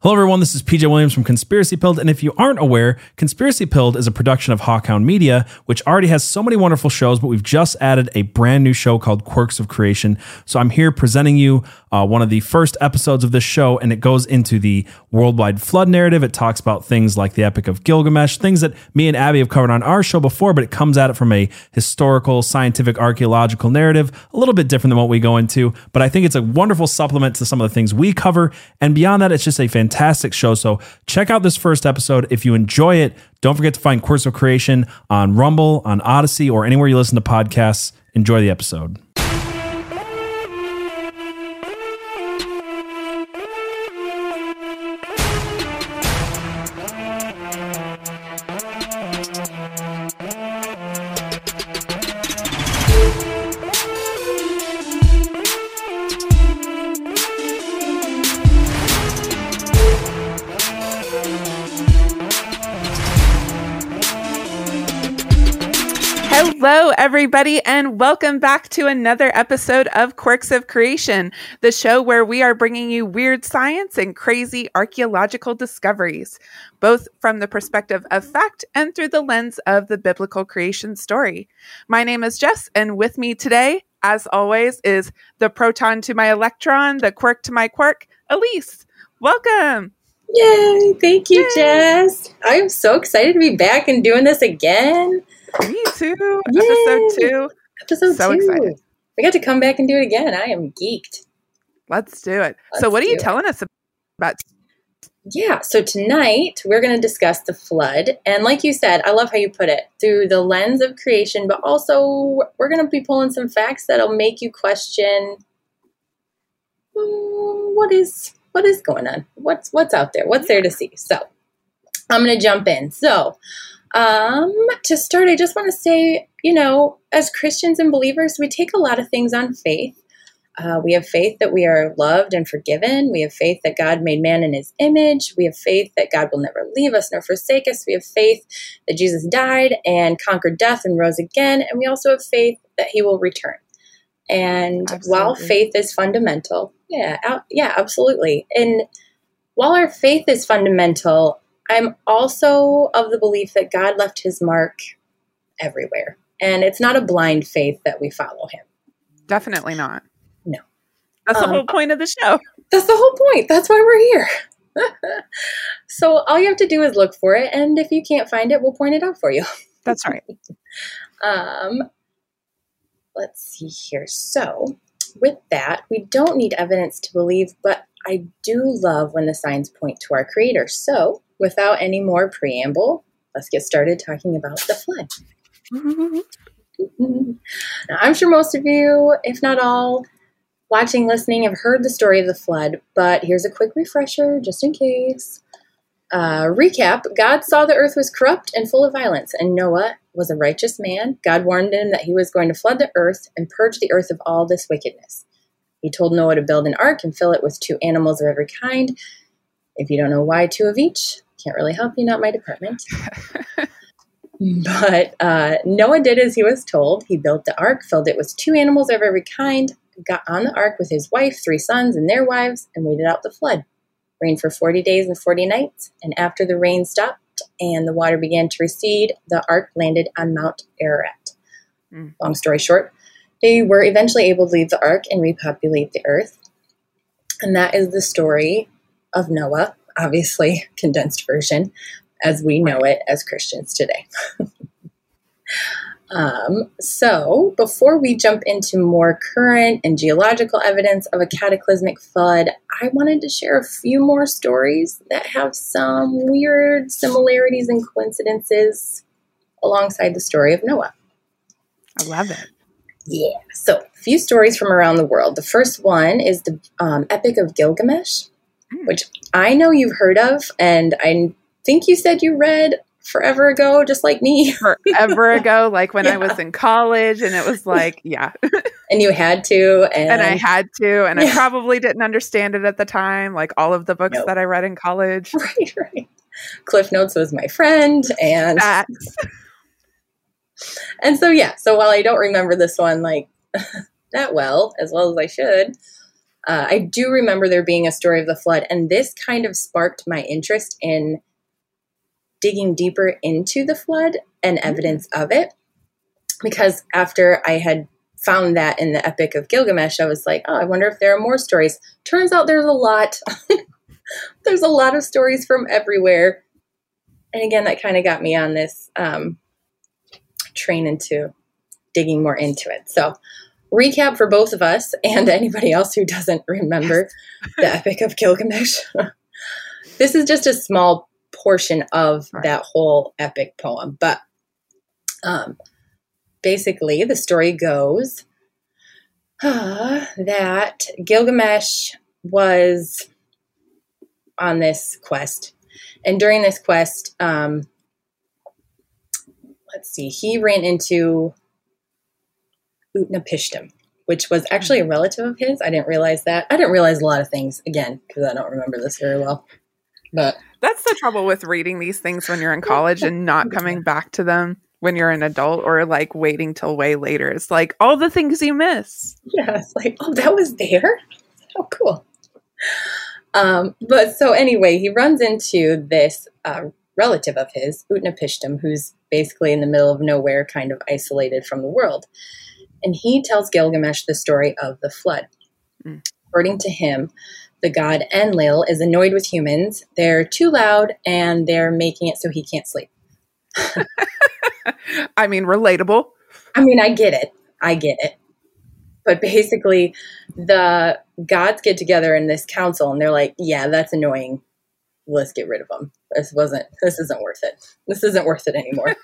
Hello, everyone. This is PJ Williams from Conspiracy Pilled. And if you aren't aware, Conspiracy Pilled is a production of Hawkhound Media, which already has so many wonderful shows, but we've just added a brand new show called Quirks of Creation. So I'm here presenting you uh, one of the first episodes of this show, and it goes into the worldwide flood narrative. It talks about things like the Epic of Gilgamesh, things that me and Abby have covered on our show before, but it comes at it from a historical, scientific, archaeological narrative, a little bit different than what we go into. But I think it's a wonderful supplement to some of the things we cover. And beyond that, it's just a fantastic fantastic show. So check out this first episode. If you enjoy it, don't forget to find of Creation on Rumble, on Odysee, or anywhere you listen to podcasts. Enjoy the episode. Everybody, and welcome back to another episode of Quirks of Creation, the show where we are bringing you weird science and crazy archaeological discoveries, both from the perspective of fact and through the lens of the biblical creation story. My name is Jess, and with me today, as always, is the proton to my electron, the quirk to my quark, Elise. Welcome. Yay! Thank you, Yay. Jess. I'm so excited to be back and doing this again. Me too. Yay. Episode two. Episode so two. excited. We got to come back and do it again. I am geeked. Let's do it. Let's so, what are you it. telling us about? Yeah, so tonight we're going to discuss the flood. And like you said, I love how you put it through the lens of creation, but also we're going to be pulling some facts that'll make you question um, what is what is going on? What's what's out there? What's there to see? So, I'm going to jump in. So, um, to start, I just want to say, you know, as Christians and believers, we take a lot of things on faith. Uh, we have faith that we are loved and forgiven. We have faith that God made man in his image. We have faith that God will never leave us nor forsake us. We have faith that Jesus died and conquered death and rose again. And we also have faith that he will return. And absolutely. while faith is fundamental, yeah, yeah, absolutely. And while our faith is fundamental, I'm also of the belief that God left his mark everywhere. And it's not a blind faith that we follow him. Definitely not. No. That's um, the whole point of the show. That's the whole point. That's why we're here. so all you have to do is look for it. And if you can't find it, we'll point it out for you. That's right. um, let's see here. So, with that, we don't need evidence to believe, but I do love when the signs point to our Creator. So, without any more preamble, let's get started talking about the flood. now, I'm sure most of you, if not all, watching, listening, have heard the story of the flood, but here's a quick refresher just in case. Uh, recap God saw the earth was corrupt and full of violence, and Noah was a righteous man. God warned him that he was going to flood the earth and purge the earth of all this wickedness. He told Noah to build an ark and fill it with two animals of every kind. If you don't know why two of each, can't really help you, not my department. but uh, Noah did as he was told. He built the ark, filled it with two animals of every kind, got on the ark with his wife, three sons, and their wives, and waited out the flood. Rained for 40 days and 40 nights, and after the rain stopped and the water began to recede, the ark landed on Mount Ararat. Mm. Long story short, they were eventually able to leave the ark and repopulate the earth. And that is the story of Noah obviously condensed version as we know it as Christians today. um, so, before we jump into more current and geological evidence of a cataclysmic flood, I wanted to share a few more stories that have some weird similarities and coincidences alongside the story of Noah. I love it. Yeah. So, a few stories from around the world. The first one is the um, Epic of Gilgamesh which I know you've heard of, and I think you said you read forever ago, just like me. forever ago, like when yeah. I was in college, and it was like, yeah. and you had to, and, and I had to, and yeah. I probably didn't understand it at the time, like all of the books nope. that I read in college. Right, right. Cliff Notes was my friend, and and so yeah. So while I don't remember this one like that well, as well as I should, uh, I do remember there being a story of the flood, and this kind of sparked my interest in digging deeper into the flood and evidence of it. Because after I had found that in the Epic of Gilgamesh, I was like, oh, I wonder if there are more stories. Turns out there's a lot. there's a lot of stories from everywhere. And again, that kind of got me on this um, train into digging more into it. So, recap for both of us and anybody else who doesn't remember the Epic of Gilgamesh. this is just a small portion of right. that whole epic poem, but um, basically, the story goes uh, that Gilgamesh was on this quest. And during this quest, um, let's see, he ran into Utnapishtim, which was actually a relative of his. I didn't realize that. I didn't realize a lot of things, again, because I don't remember this very well. But that's the trouble with reading these things when you're in college and not coming back to them when you're an adult or like waiting till way later. It's like all the things you miss. Yeah, it's like, oh, that was there. Oh, cool. Um, but so anyway, he runs into this uh, relative of his, Utnapishtim, who's basically in the middle of nowhere, kind of isolated from the world. And he tells Gilgamesh the story of the flood. Mm. According to him, the god Enlil is annoyed with humans. They're too loud and they're making it so he can't sleep. I mean, relatable. I mean, I get it. I get it. But basically, the gods get together in this council and they're like, yeah, that's annoying. Let's get rid of them. This wasn't, this isn't worth it. This isn't worth it anymore.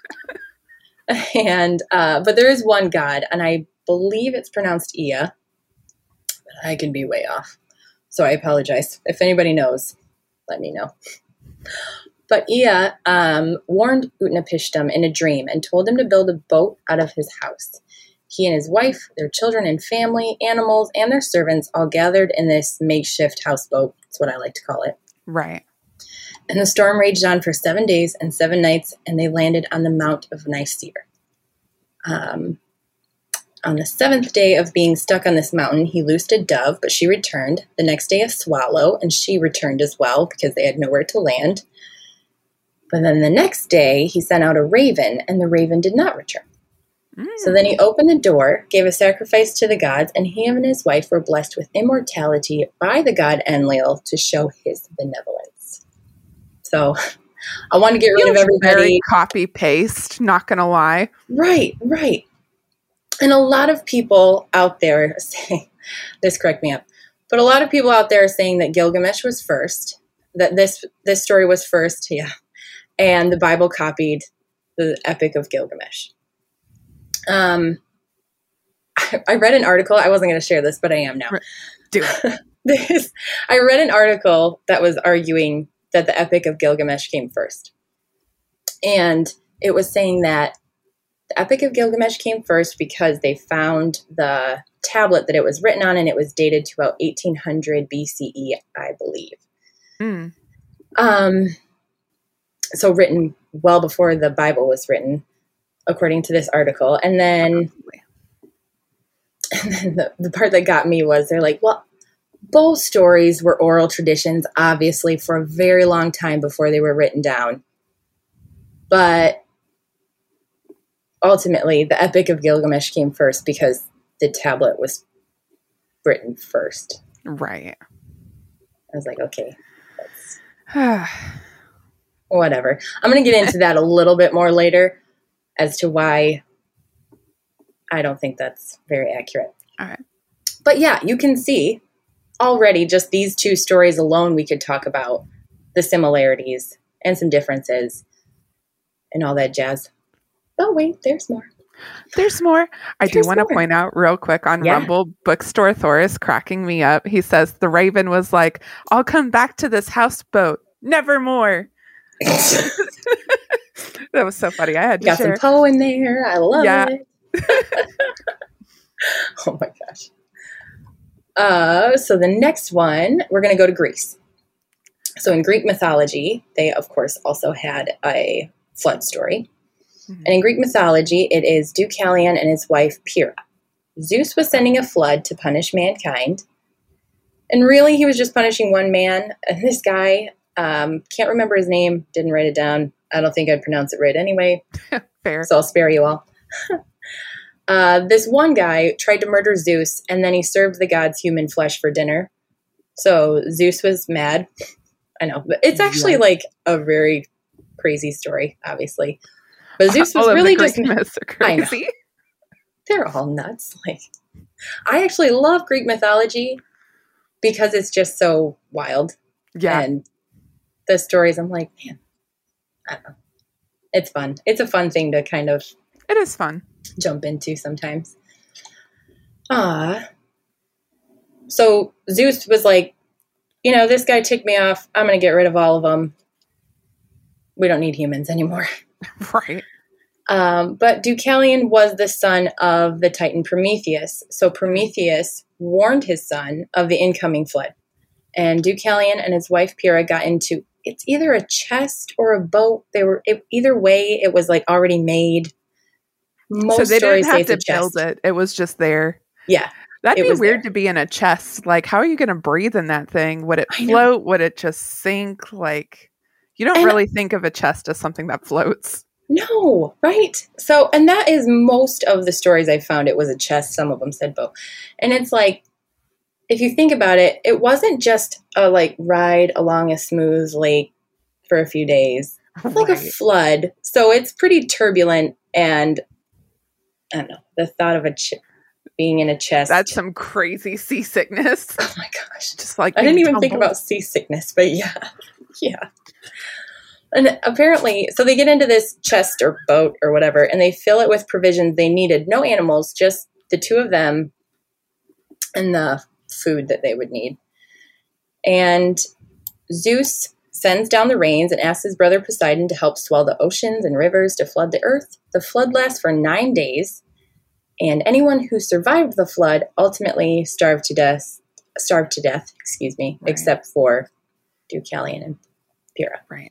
and, uh, but there is one god, and I believe it's pronounced Ea. I can be way off. So I apologize. If anybody knows, let me know. But Ea um, warned Utnapishtim in a dream and told him to build a boat out of his house. He and his wife, their children and family, animals, and their servants all gathered in this makeshift houseboat. That's what I like to call it. Right. And the storm raged on for seven days and seven nights, and they landed on the Mount of Nisir. Um, on the seventh day of being stuck on this mountain, he loosed a dove, but she returned. The next day, a swallow, and she returned as well because they had nowhere to land. But then the next day, he sent out a raven, and the raven did not return. Mm. So then he opened the door, gave a sacrifice to the gods, and he and his wife were blessed with immortality by the god Enlil to show his benevolence. So I want to get rid of everybody. Copy paste, not going to lie. Right, right. And a lot of people out there say, this correct me up, but a lot of people out there are saying that Gilgamesh was first, that this this story was first, yeah, and the Bible copied the Epic of Gilgamesh. Um, I, I read an article. I wasn't going to share this, but I am now. Do it. this, I read an article that was arguing that the Epic of Gilgamesh came first, and it was saying that the Epic of Gilgamesh came first because they found the tablet that it was written on, and it was dated to about 1800 BCE, I believe. Mm. Um, so written well before the Bible was written, according to this article. And then, and then the, the part that got me was they're like, well, both stories were oral traditions, obviously, for a very long time before they were written down. But ultimately, the Epic of Gilgamesh came first because the tablet was written first. Right. I was like, okay, whatever. I'm going to get into that a little bit more later as to why I don't think that's very accurate. All right. But yeah, you can see already just these two stories alone, we could talk about the similarities and some differences and all that jazz. Oh, wait, there's more. There's more. I There's do want to point out real quick on yeah. Rumble Bookstore Thor is cracking me up. He says the Raven was like, I'll come back to this houseboat. Nevermore. that was so funny. I had to got share. some Poe in there. I love yeah. it. oh my gosh. Uh, so the next one, we're going to go to Greece. So in Greek mythology, they of course also had a flood story. Mm-hmm. And in Greek mythology, it is Deucalion and his wife Pyrrha. Zeus was sending a flood to punish mankind, And really, he was just punishing one man. And this guy, um, can't remember his name, didn't write it down. I don't think I'd pronounce it right anyway. Fair. So I'll spare you all. uh, this one guy tried to murder Zeus, and then he served the gods human flesh for dinner. So Zeus was mad. I know, but it's actually Yeah. like a very crazy story, obviously. But Zeus was All of the really just myths are crazy. they're all nuts. Like, I actually love Greek mythology because it's just so wild. Yeah. And the stories, I'm like, man, I don't know. It's fun. It's a fun thing to kind of It is fun. Jump into sometimes. Ah. So Zeus was like, you know, this guy ticked me off. I'm going to get rid of all of them. We don't need humans anymore. Right. Um, but Deucalion was the son of the Titan Prometheus. So Prometheus warned his son of the incoming flood. And Deucalion and his wife Pyrrha got into it's either a chest or a boat. They were it, either way. It was like already made. Most so they stories didn't have to build it. It was just there. Yeah, That'd be weird there. to be in a chest. Like, how are you going to breathe in that thing? Would it float? Would it just sink? Like, you don't And- really think of a chest as something that floats. No, right. So, and that is most of the stories I found. It was a chest. Some of them said boat. And it's like, if you think about it, it wasn't just a like ride along a smooth lake for a few days. It's like a flood. So it's pretty turbulent. And I don't know, the thought of a ch- being in a chest. That's some crazy seasickness. oh my gosh. Just like I didn't even think about seasickness, but yeah, yeah. And apparently, so they get into this chest or boat or whatever, and they fill it with provisions they needed. No animals, just the two of them and the food that they would need. And Zeus sends down the rains and asks his brother Poseidon to help swell the oceans and rivers to flood the earth. The flood lasts for nine days, and anyone who survived the flood ultimately starved to death. Starved to death, excuse me, Right. except for Deucalion and Pyrrha. Right.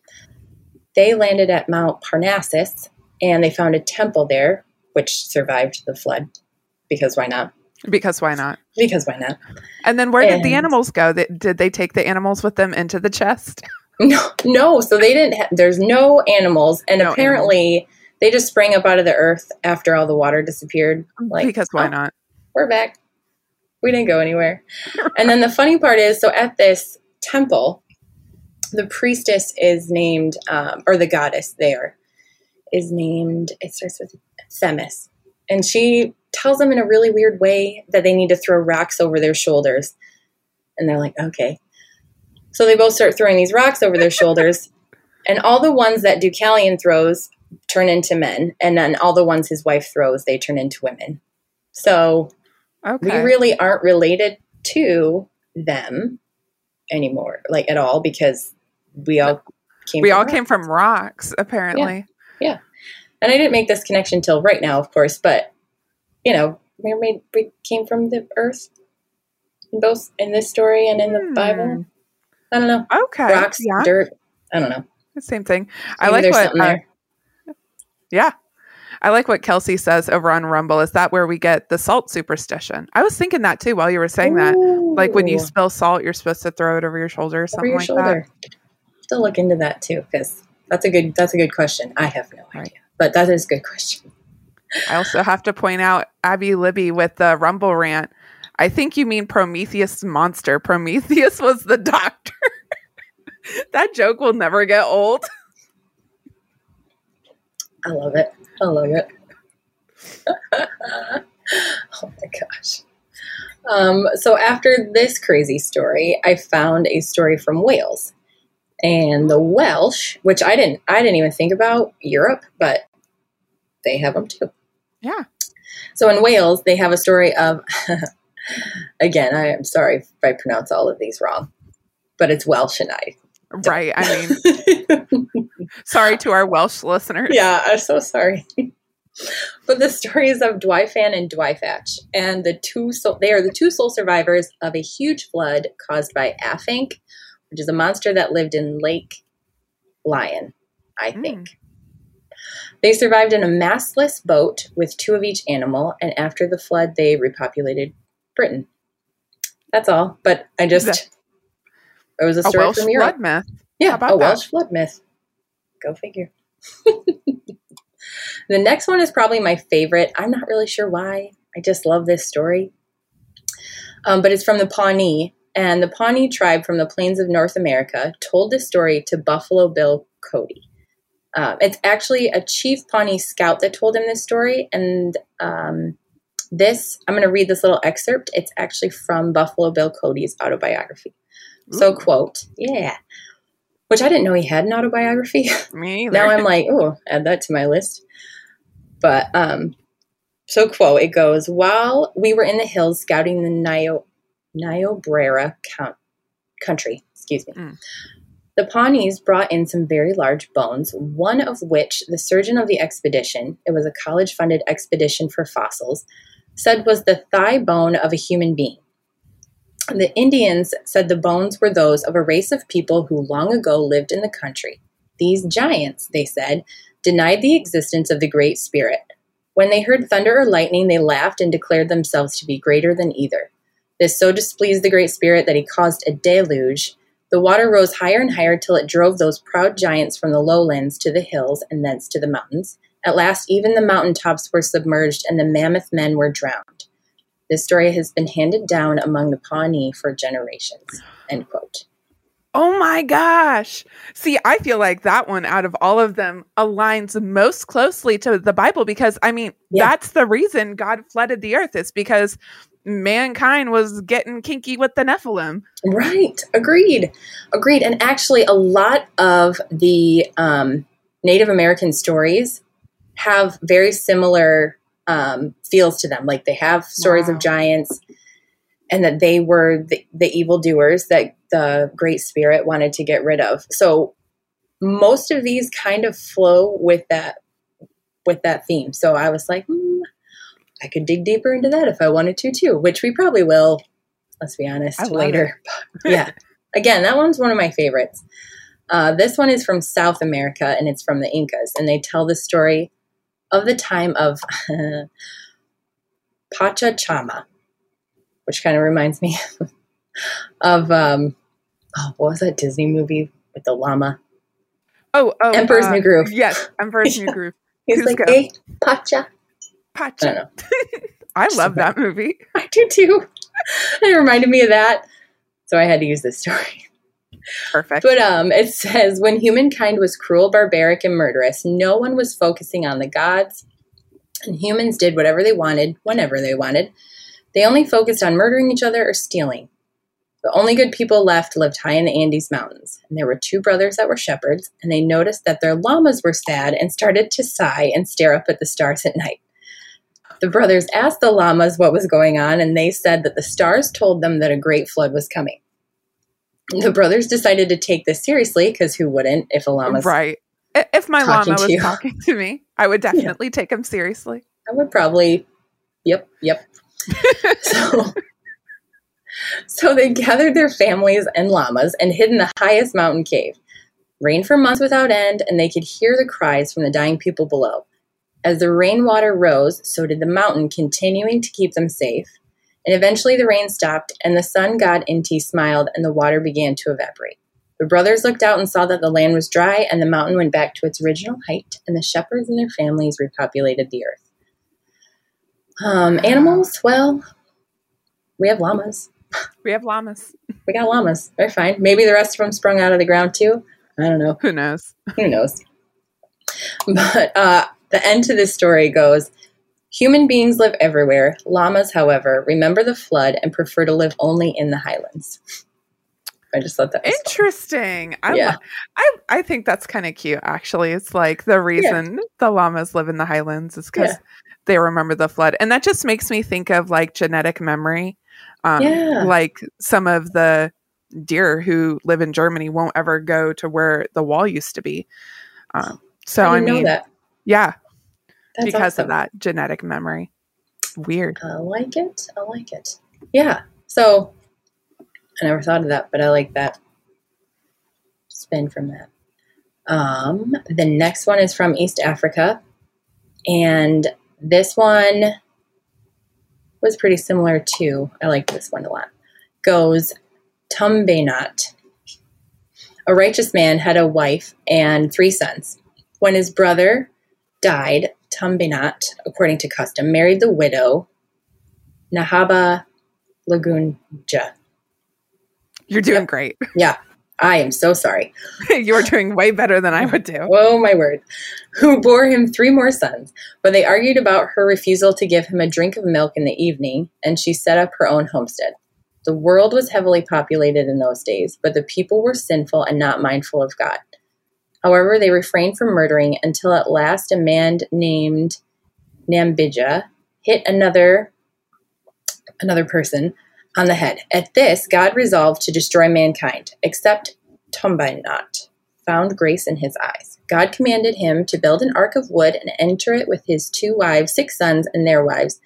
They landed at Mount Parnassus, and they found a temple there, which survived the flood. Because why not? Because why not? Because why not? And then where did the animals go? Did they take the animals with them into the chest? No, no. So they didn't. Ha- there's no animals, and No apparently they just sprang up out of the earth after all the water disappeared. Like, because why oh, not? We're back. We didn't go anywhere. And then the funny part is, so at this temple, the priestess is named, um, or the goddess there is named. It starts with Themis, and she tells them in a really weird way that they need to throw rocks over their shoulders, and they're like, okay. So they both start throwing these rocks over their shoulders, and all the ones that Deucalion throws turn into men, and then all the ones his wife throws, they turn into women. So Okay. we really aren't related to them anymore, like at all, because we all came. we from all Earth. came from rocks, apparently. Yeah. And I didn't make this connection till right now, of course, but you know, we made we came from the Earth in both in this story and in the Hmm. Bible. I don't know, Okay. rocks, yeah. dirt. I don't know. Same thing. I Maybe like what uh. Yeah. I like what Kelsey says over on Rumble. Is that where we get the salt superstition? I was thinking that too while you were saying that. Like when you spill salt, you're supposed to throw it over your shoulder or over something your like shoulder. Still look into that too, because that's a good that's a good question. I have no Right. idea, but that is a good question. I also have to point out Abby Libby with the Rumble rant. I think you mean Prometheus monster. Prometheus was the doctor. that joke will never get old. I love it. I love it. oh my gosh. Um, so after this crazy story, I found a story from Wales, and the Welsh, which I didn't, I didn't even think about Europe, but they have them too. Yeah. So in Wales, they have a story of. Again, I am sorry if I pronounce all of these wrong, but it's Welsh, and I. Right. I mean, sorry to our Welsh listeners. yeah, I'm so sorry. but the stories of Dwyfan and Dwyfach, and the two they are the two sole survivors of a huge flood caused by Afanc, which is a monster that lived in Lake Lion, I Mm. think. They survived in a mastless boat with two of each animal, and after the flood, they repopulated Britain. That's all. But I just That- it was a A story Welsh from Europe. flood myth. Yeah, How about a that? Welsh flood myth. Go figure. the next one is probably my favorite. I'm not really sure why. I just love this story. Um, but it's from the Pawnee. And the Pawnee tribe from the plains of North America told this story to Buffalo Bill Cody. Um, it's actually a chief Pawnee scout that told him this story. And um, this, I'm going to read this little excerpt. It's actually from Buffalo Bill Cody's autobiography. So, quote, yeah, which I didn't know he had an autobiography. Me either. now I'm like, oh, add that to my list. But um, so quote, it goes, while we were in the hills scouting the Nio- Niobrara count- country, excuse me, Mm. the Pawnees brought in some very large bones, one of which the surgeon of the expedition, it was a college funded expedition for fossils, said was the thigh bone of a human being. The Indians said the bones were those of a race of people who long ago lived in the country. These giants, they said, denied the existence of the Great Spirit. When they heard thunder or lightning, they laughed and declared themselves to be greater than either. This so displeased the Great Spirit that he caused a deluge. The water rose higher and higher till it drove those proud giants from the lowlands to the hills and thence to the mountains. At last, even the mountain tops were submerged and the mammoth men were drowned. This story has been handed down among the Pawnee for generations. End quote. Oh my gosh. See, I feel like that one out of all of them aligns most closely to the Bible because I mean, Yeah. that's the reason God flooded the earth is because mankind was getting kinky with the Nephilim. Right. Agreed. Agreed. And actually, a lot of the um, Native American stories have very similar um, feels to them. Like they have stories Wow. of giants and that they were the, the evildoers that the Great Spirit wanted to get rid of. So most of these kind of flow with that with that theme. So I was like, hmm, I could dig deeper into that if I wanted to too, which we probably will. Let's be honest, later. yeah. Again, that one's one of my favorites. Uh, this one is from South America and it's from the Incas, and they tell the story of the time of Pachachama, which kind of reminds me of um, oh, what was that Disney movie with the llama? Oh, oh Emperor's New Groove. Yes, Emperor's New Groove. He's Kuzco. like, "Hey, Pacha." Pacha. know. I love that movie. I do too. it reminded me of that, so I had to use this story. Perfect. But um, it says when humankind was cruel, barbaric, and murderous, no one was focusing on the gods, and humans did whatever they wanted, whenever they wanted. They only focused on murdering each other or stealing. The only good people left lived high in the Andes Mountains, and there were two brothers that were shepherds, and they noticed that their llamas were sad and started to sigh and stare up at the stars at night. The brothers asked the llamas what was going on, and they said that the stars told them that a great flood was coming. The brothers decided to take this seriously because who wouldn't if a llama's right. If my llama was you. talking to me, I would definitely take him seriously. I would probably, yep, yep. so, so they gathered their families and llamas and hid in the highest mountain cave. Rain for months without end, and they could hear the cries from the dying people below. As the rainwater rose, so did the mountain, continuing to keep them safe. And eventually the rain stopped, and the sun god Inti smiled, and the water began to evaporate. The brothers looked out and saw that the land was dry, and the mountain went back to its original height, and the shepherds and their families repopulated the earth. Um, animals, well, we have llamas. We have llamas. We got llamas. They're fine. Maybe the rest of them sprung out of the ground too. I don't know. Who knows? Who knows? But uh, the end to this story goes Human beings live everywhere. Llamas, however, remember the flood and prefer to live only in the highlands. I just thought that was. Interesting. I, Yeah. I I think that's kind of cute. Actually, it's like the reason the llamas live in the highlands is because Yeah. they remember the flood, and that just makes me think of like genetic memory. Um, Yeah. Like some of the deer who live in Germany won't ever go to where the wall used to be. Um, so I I, mean, that. yeah, That's because awesome. of that genetic memory. Weird. I like it. I like it. Yeah. So I never thought of that, but I like that spin from that. Um, the next one is from East Africa, and this one was pretty similar too. I like this one a lot. goes Tumbainot. A righteous man had a wife and three sons. When his brother died, Tumbainot, according to custom, married the widow Nahaba Lagunja. You're doing great. Yeah, I am so sorry. You're doing way better than I would do. Oh, my word. Who bore him three more sons. But they argued about her refusal to give him a drink of milk in the evening, and she set up her own homestead. The world was heavily populated in those days, but the people were sinful and not mindful of God. However, they refrained from murdering until at last a man named Nambija hit another another person on the head. At this, God resolved to destroy mankind, except Tumbainot found grace in his eyes. God commanded him to build an ark of wood and enter it with his two wives, six sons, and their wives,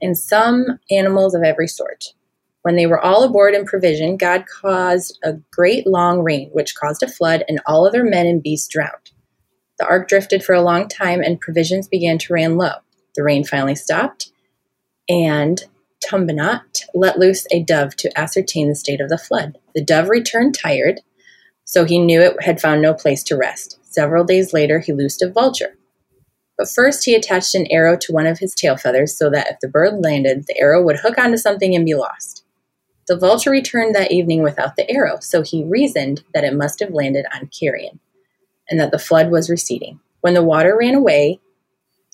and some animals of every sort. When they were all aboard in provision, God caused a great long rain, which caused a flood, and all other men and beasts drowned. The ark drifted for a long time, and provisions began to run low. The rain finally stopped, and Tumbainot let loose a dove to ascertain the state of the flood. The dove returned tired, so he knew it had found no place to rest. Several days later, he loosed a vulture. But first, he attached an arrow to one of his tail feathers so that if the bird landed, the arrow would hook onto something and be lost. The vulture returned that evening without the arrow, so he reasoned that it must have landed on carrion and that the flood was receding. When the water ran away,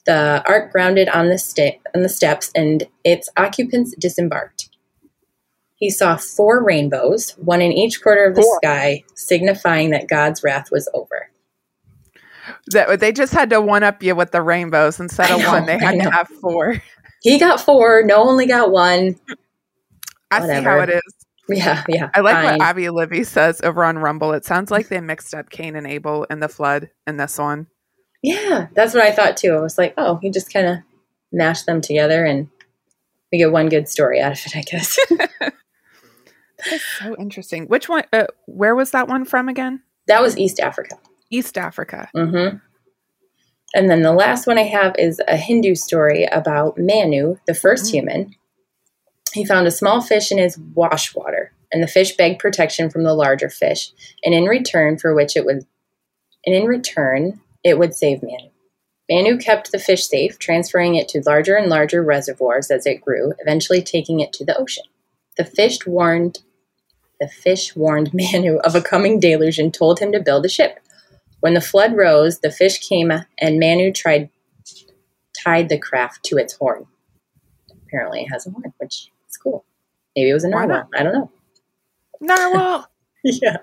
the ark grounded on the, on the steps and its occupants disembarked. He saw four rainbows, one in each quarter of the Four. sky, signifying that God's wrath was over. That they just had to one up you with the rainbows instead of know, one. They had to have four. He got four, no only got one. I see how it is. Yeah, yeah. I like fine. what Abby Libby says over on Rumble. It sounds like they mixed up Cain and Abel in the flood in this one. Yeah, that's what I thought too. I was like, oh, he just kind of mashed them together and we get one good story out of it, I guess. That's so interesting. Which one? Uh, where was that one from again? that was East Africa. East Africa. hmm And then the last one I have is a Hindu story about Manu, the first Mm. human. He found a small fish in his wash water, and the fish begged protection from the larger fish, and in return for which it would, and in return it would save Manu. Manu kept the fish safe, transferring it to larger and larger reservoirs as it grew, eventually taking it to the ocean. The fish warned the fish warned Manu of a coming deluge and told him to build a ship. When the flood rose, the fish came and Manu tried tied the craft to its horn. Apparently it has a horn, which. Maybe it was a narwhal. I don't know. Narwhal. yeah.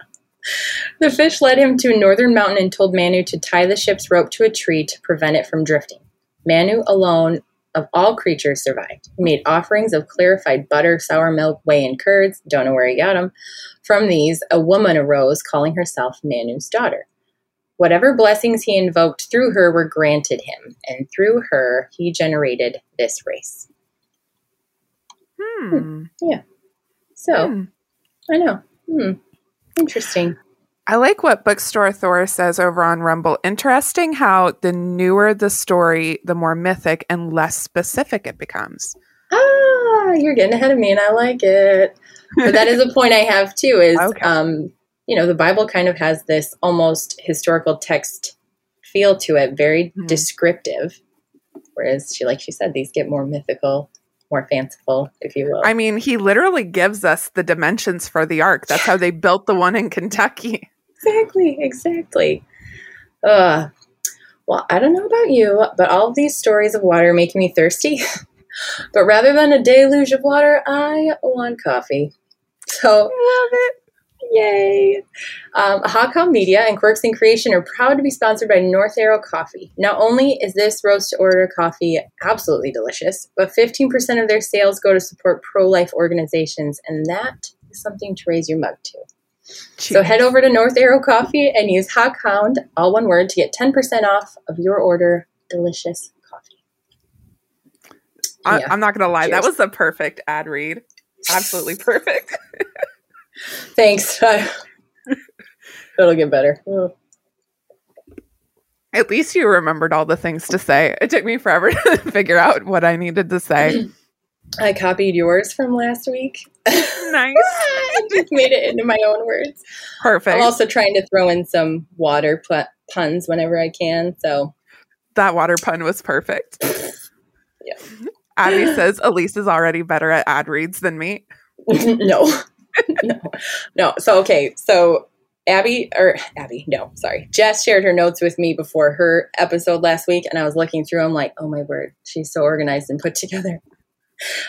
The fish led him to a northern mountain and told Manu to tie the ship's rope to a tree to prevent it from drifting. Manu alone of all creatures survived. He made offerings of clarified butter, sour milk, whey, and curds. Don't know where he got them. From these, a woman arose, calling herself Manu's daughter. Whatever blessings he invoked through her were granted him, and through her he generated this race. Hmm. Yeah. So, Hmm. I know. Hmm. Interesting. I like what Bookstore Thor says over on Rumble. Interesting how the newer the story, the more mythic and less specific it becomes. Ah, you're getting ahead of me, and I like it. But that is a point I have too. Is Okay. um, you know, the Bible kind of has this almost historical text feel to it, very Mhm. descriptive. Whereas she, like she said, these get more mythical, more fanciful, if you will. I mean, he literally gives us the dimensions for the ark. That's how they built the one in Kentucky. exactly, exactly. Uh, well, I don't know about you, but all of these stories of water make me thirsty. but rather than a deluge of water, I want coffee. So I Love it. Yay! Um, Media and Quirks and Creation are proud to be sponsored by North Arrow Coffee. Not only is this roast to order coffee absolutely delicious, but 15% of their sales go to support pro life organizations, and that is something to raise your mug to. So head over to North Arrow Coffee and use Hawkhound, all one word, to get 10% off of your order. Delicious coffee. I, Yeah. I'm not going to lie. That was the perfect ad read. Absolutely perfect. Thanks. It'll get better. Oh. At least you remembered all the things to say. It took me forever to figure out what I needed to say. I copied yours from last week. nice. I just made it into my own words. Perfect. I'm also trying to throw in some water pu- puns whenever I can. So that water pun was perfect. Yeah. Abby says Elise is already better at ad reads than me. no, no, no. So okay, so Abby or Abby, no, sorry, Jess shared her notes with me before her episode last week, and I was looking through. them like, oh my word, she's so organized and put together.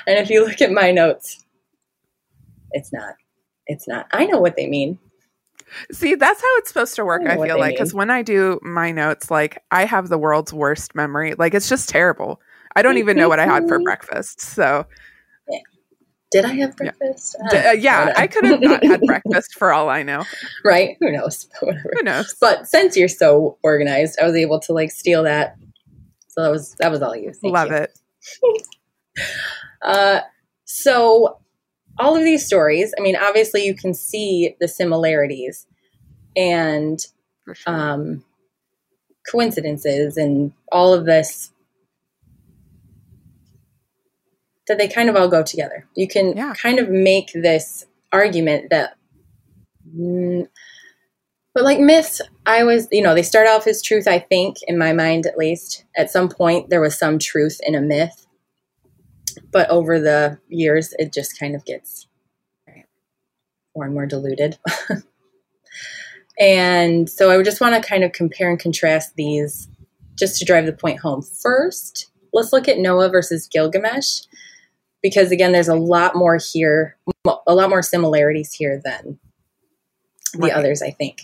And if you look at my notes, it's not. It's not. I know what they mean. See, that's how it's supposed to work, I I, feel like. Because when I do my notes, like, I have the world's worst memory. Like, it's just terrible. I don't even know what I had for mm-hmm. breakfast. So, Did I have breakfast? d- uh, yeah. I could have not had breakfast for all I know. right? Who knows? Whatever. Who knows? But since you're so organized, I was able to like steal that. So that was that was all you. Thank Love you. it. Uh, so all of these stories, I mean, obviously you can see the similarities and sure. um, coincidences and all of this that they kind of all go together. You can Yeah. kind of make this argument that, mm, but like myths, I was, you know, they start off as truth, I think, in my mind at least. At some point, there was some truth in a myth, but over the years, it just kind of gets more and more diluted. and so I just want to kind of compare and contrast these just to drive the point home. First, let's look at Noah versus Gilgamesh because again there's a lot more here a lot more similarities here than the Right. others i think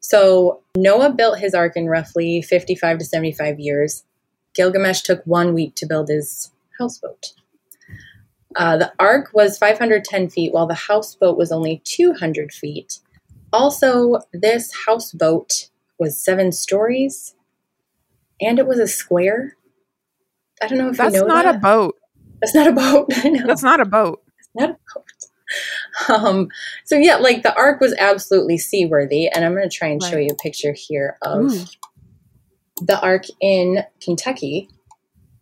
so noah built his ark in roughly 55 to 75 years gilgamesh took one week to build his houseboat uh, the ark was 510 feet while the houseboat was only 200 feet also this houseboat was seven stories and it was a square i don't know if That's you know not that. a boat. That's not a boat. That's not a boat. not a boat. Um, so yeah, like the ark was absolutely seaworthy, and I'm going to try and show you a picture here of Ooh. the ark in Kentucky,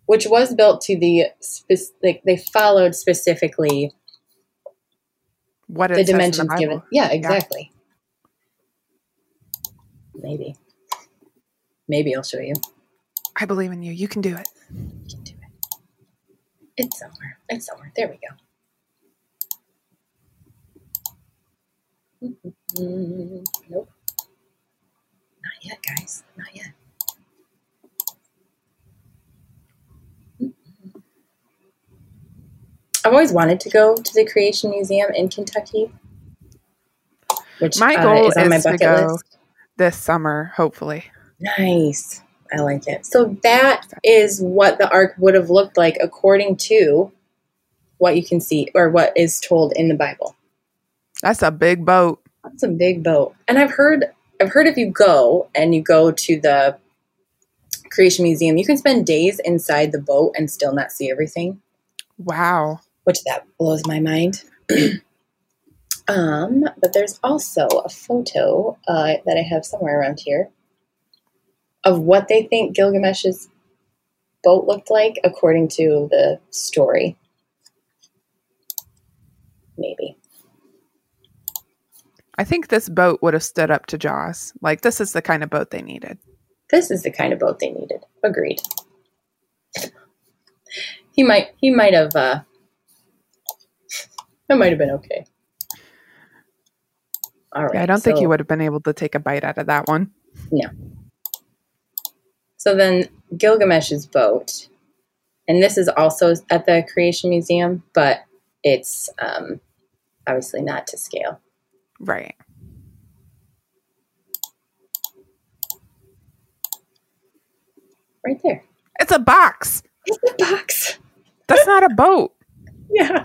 which was built to the spec- like they followed specifically What the dimensions Bible. given. Yeah, exactly. Maybe, maybe I'll show you. I believe in you. You can do it. You can do it. It's somewhere. It's somewhere. There we go. Mm, Nope. Not yet, guys. Not yet. I've always wanted to go to the Creation Museum in Kentucky, which My uh, goal is on my is to bucket go. list. This summer, hopefully. Nice. I like it. So that is what the ark would have looked like according to what you can see or what is told in the Bible. That's a big boat. That's a big boat. And I've heard I've heard if you go and you go to the Creation Museum, you can spend days inside the boat and still not see everything, Wow. which that blows my mind. um, but there's also a photo uh, that I have somewhere around here of what they think Gilgamesh's boat looked like according to the story. Maybe. I think this boat would have stood up to Jaws. Like, this is the kind of boat they needed. This is the kind of boat they needed. Agreed. He might he might have uh that might have been okay. All right. Yeah, I don't think so- you would have been able to take a bite out of that one. So then Gilgamesh's boat, and this is also at the Creation Museum, but it's um, obviously not to scale. Right. Right there. It's a box. It's a box. That's not a boat. Yeah.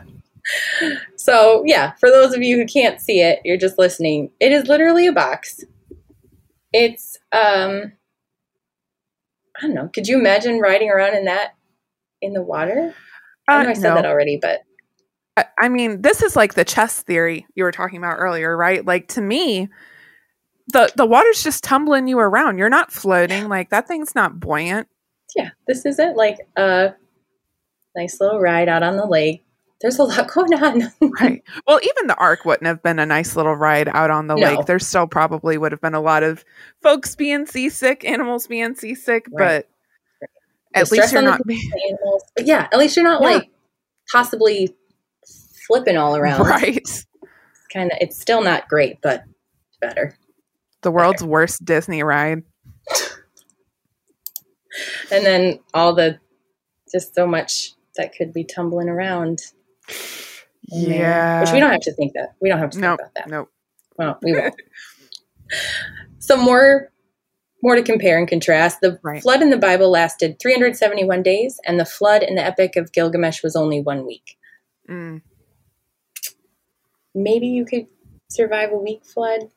So, yeah, for those of you who can't see it, you're just listening. It is literally a box. It's, um, I don't know. Could you imagine riding around in that in the water? I know Uh, I said no. that already, but I- I mean, this is like the chess theory you were talking about earlier, right? Like to me, the the water's just tumbling you around. You're not floating. Like that thing's not buoyant. yeah, this isn't like a nice little ride out on the lake there's a lot going on. right. Well, even the ark wouldn't have been a nice little ride out on the No. lake. There still probably would have been a lot of folks being seasick, animals being seasick, Right. but The at stress least you're not being animals. But yeah, at least you're not Yeah. like possibly flipping all around. right. Kind of it's still not great, but better. The world's worst Disney ride. And then all the just so much that could be tumbling around. Yeah. Which we don't have to think that. We don't have to Nope. think about that. Nope. Well, we won't. so more more to compare and contrast. The Right. flood in the Bible lasted 371 days, and the flood in the Epic of Gilgamesh was only one week. Mm. Maybe you could survive a week flood.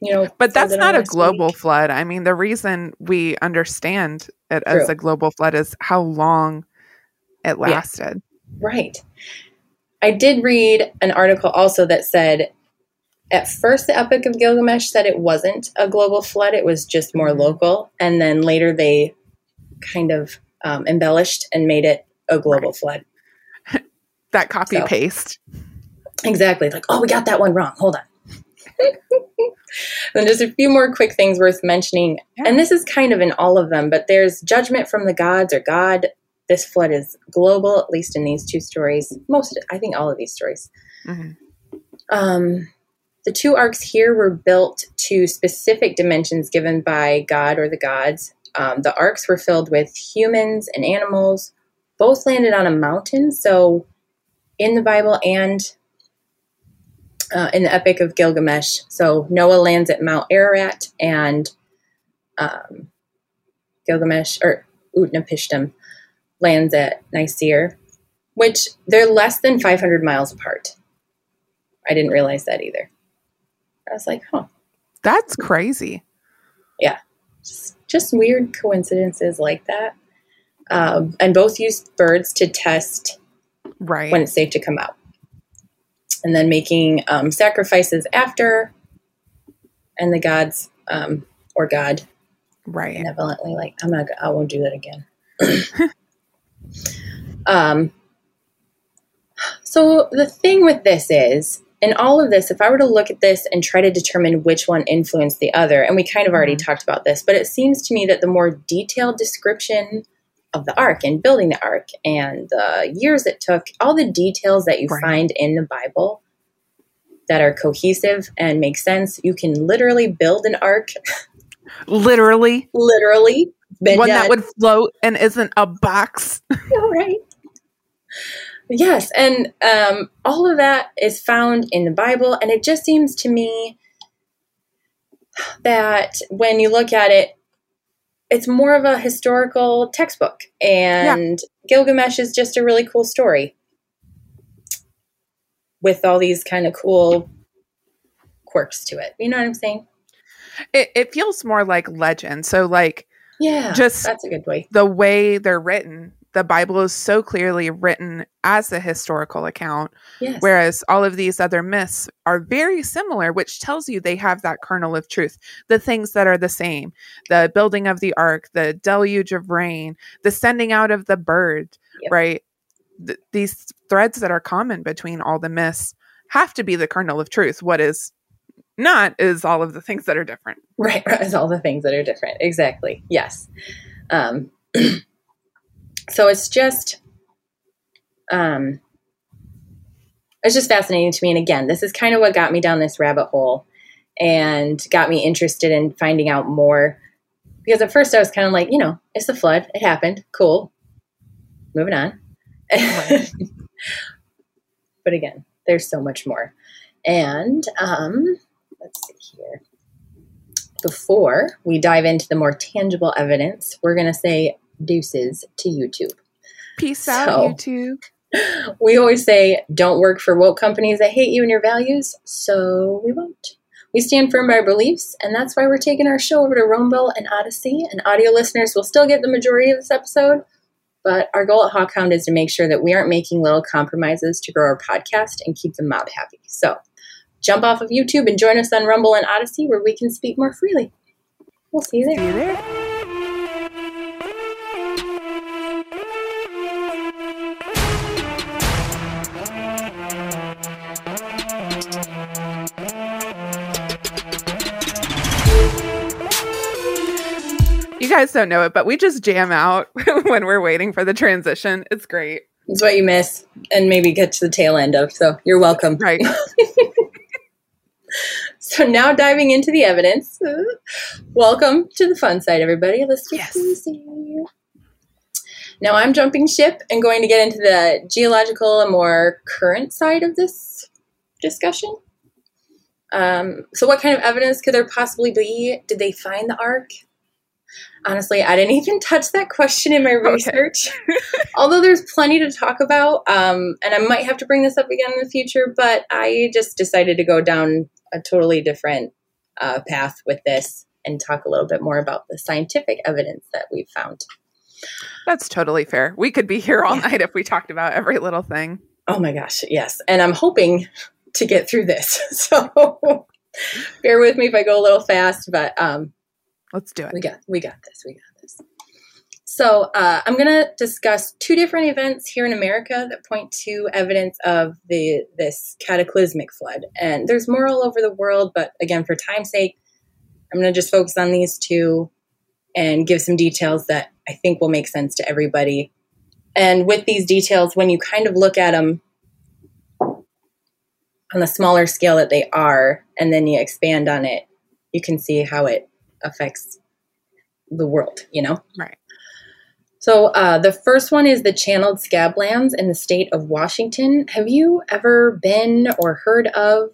You know, But that's not a global week. flood. I mean, the reason we understand it as a global flood is how long it lasted. Right. I did read an article also that said at first the Epic of Gilgamesh said it wasn't a global flood, it was just more Mhm. local. And then later they kind of um, embellished and made it a global flood. That copy So. paste. Exactly. Like, oh, we got that one wrong. Hold on. and just a few more quick things worth mentioning. Yeah. And this is kind of in all of them, but there's judgment from the gods or God. This flood is global, at least in these two stories. Most, I think, all of these stories. Mhm. Um, the two arks here were built to specific dimensions given by God or the gods. Um, the arks were filled with humans and animals. Both landed on a mountain. So, in the Bible and uh, in the Epic of Gilgamesh, so Noah lands at Mount Ararat, and um, Gilgamesh or Utnapishtim lands at Nicaea, which they're less than 500 miles apart. I didn't realize that either. I was like, huh, That's crazy. just, just weird coincidences like that. Um, and both used birds to test Right. when it's safe to come out. And then making um, sacrifices after, and the gods um, or God right. benevolently like, I'm not, I won't do that again. um, so the thing with this is, in all of this, if I were to look at this and try to determine which one influenced the other, and we kind of already Mhm. talked about this, but it seems to me that the more detailed description of the ark and building the ark and the years it took, all the details that you Right. find in the Bible that are cohesive and make sense, you can literally build an ark, Literally. literally. One done. that would float and isn't a box. All right. Yes, and um, all of that is found in the Bible, and it just seems to me that when you look at it, it's more of a historical textbook, and Gilgamesh is just a really cool story with all these kind of cool quirks to it. You know what I'm saying? It, it feels more like legend. So, like, Yeah, Just- that's a good way. the way they're written, the Bible is so clearly written as a historical account, Yes, whereas all of these other myths are very similar, which tells you they have that kernel of truth. The things that are the same the building of the ark, the deluge of rain, the sending out of the bird, Yep. right? Th- these threads that are common between all the myths have to be the kernel of truth. What is not is all of the things that are different. Right, right. It's all the things that are different. Exactly. Yes. Um, so it's just, um, it's just fascinating to me. And again, this is kind of what got me down this rabbit hole and got me interested in finding out more. Because at first I was kind of like, you know, it's the flood. It happened. Cool. Moving on. Right. but again, there's so much more. And um, let's see here before we dive into the more tangible evidence, we're going to say deuces to YouTube. Peace out, So- YouTube. We always say, don't work for woke companies that hate you and your values, so we won't. We stand firm by our beliefs, and that's why we're taking our show over to Rumble and Odysee. And audio listeners will still get the majority of this episode, but our goal at Hawkhound is to make sure that we aren't making little compromises to grow our podcast and keep the mob happy. So jump off of YouTube and join us on Rumble and Odysee where we can speak more freely. We'll see you there. See you there. You guys don't know it, but we just jam out when we're waiting for the transition. It's great. It's what you miss and maybe get to the tail end of. So you're welcome. Right. So now diving into the evidence. Welcome to the fun side, everybody. Let's get Yes. easy. Now I'm jumping ship and going to get into the geological and more current side of this discussion. Um, so, what kind of evidence could there possibly be? Did they find the ark? Honestly, I didn't even touch that question in my Okay. research. Although there's plenty to talk about, um, and I might have to bring this up again in the future, but I just decided to go down a totally different uh, path with this and talk a little bit more about the scientific evidence that we've found. That's totally fair. We could be here all night if we talked about every little thing. Oh my gosh, yes. And I'm hoping to get through this. So bear with me if I go a little fast, but um, Let's do it. we got we got this. We got this. So uh, I'm going to discuss two different events here in America that point to evidence of the this cataclysmic flood, and there's more all over the world. But again, for time's sake, I'm going to just focus on these two and give some details that I think will make sense to everybody. And with these details, when you kind of look at them on the smaller scale that they are, and then you expand on it, you can see how it affects the world, you know? Right. So uh, the first one is the channeled scablands in the state of Washington. Have you ever been or heard of?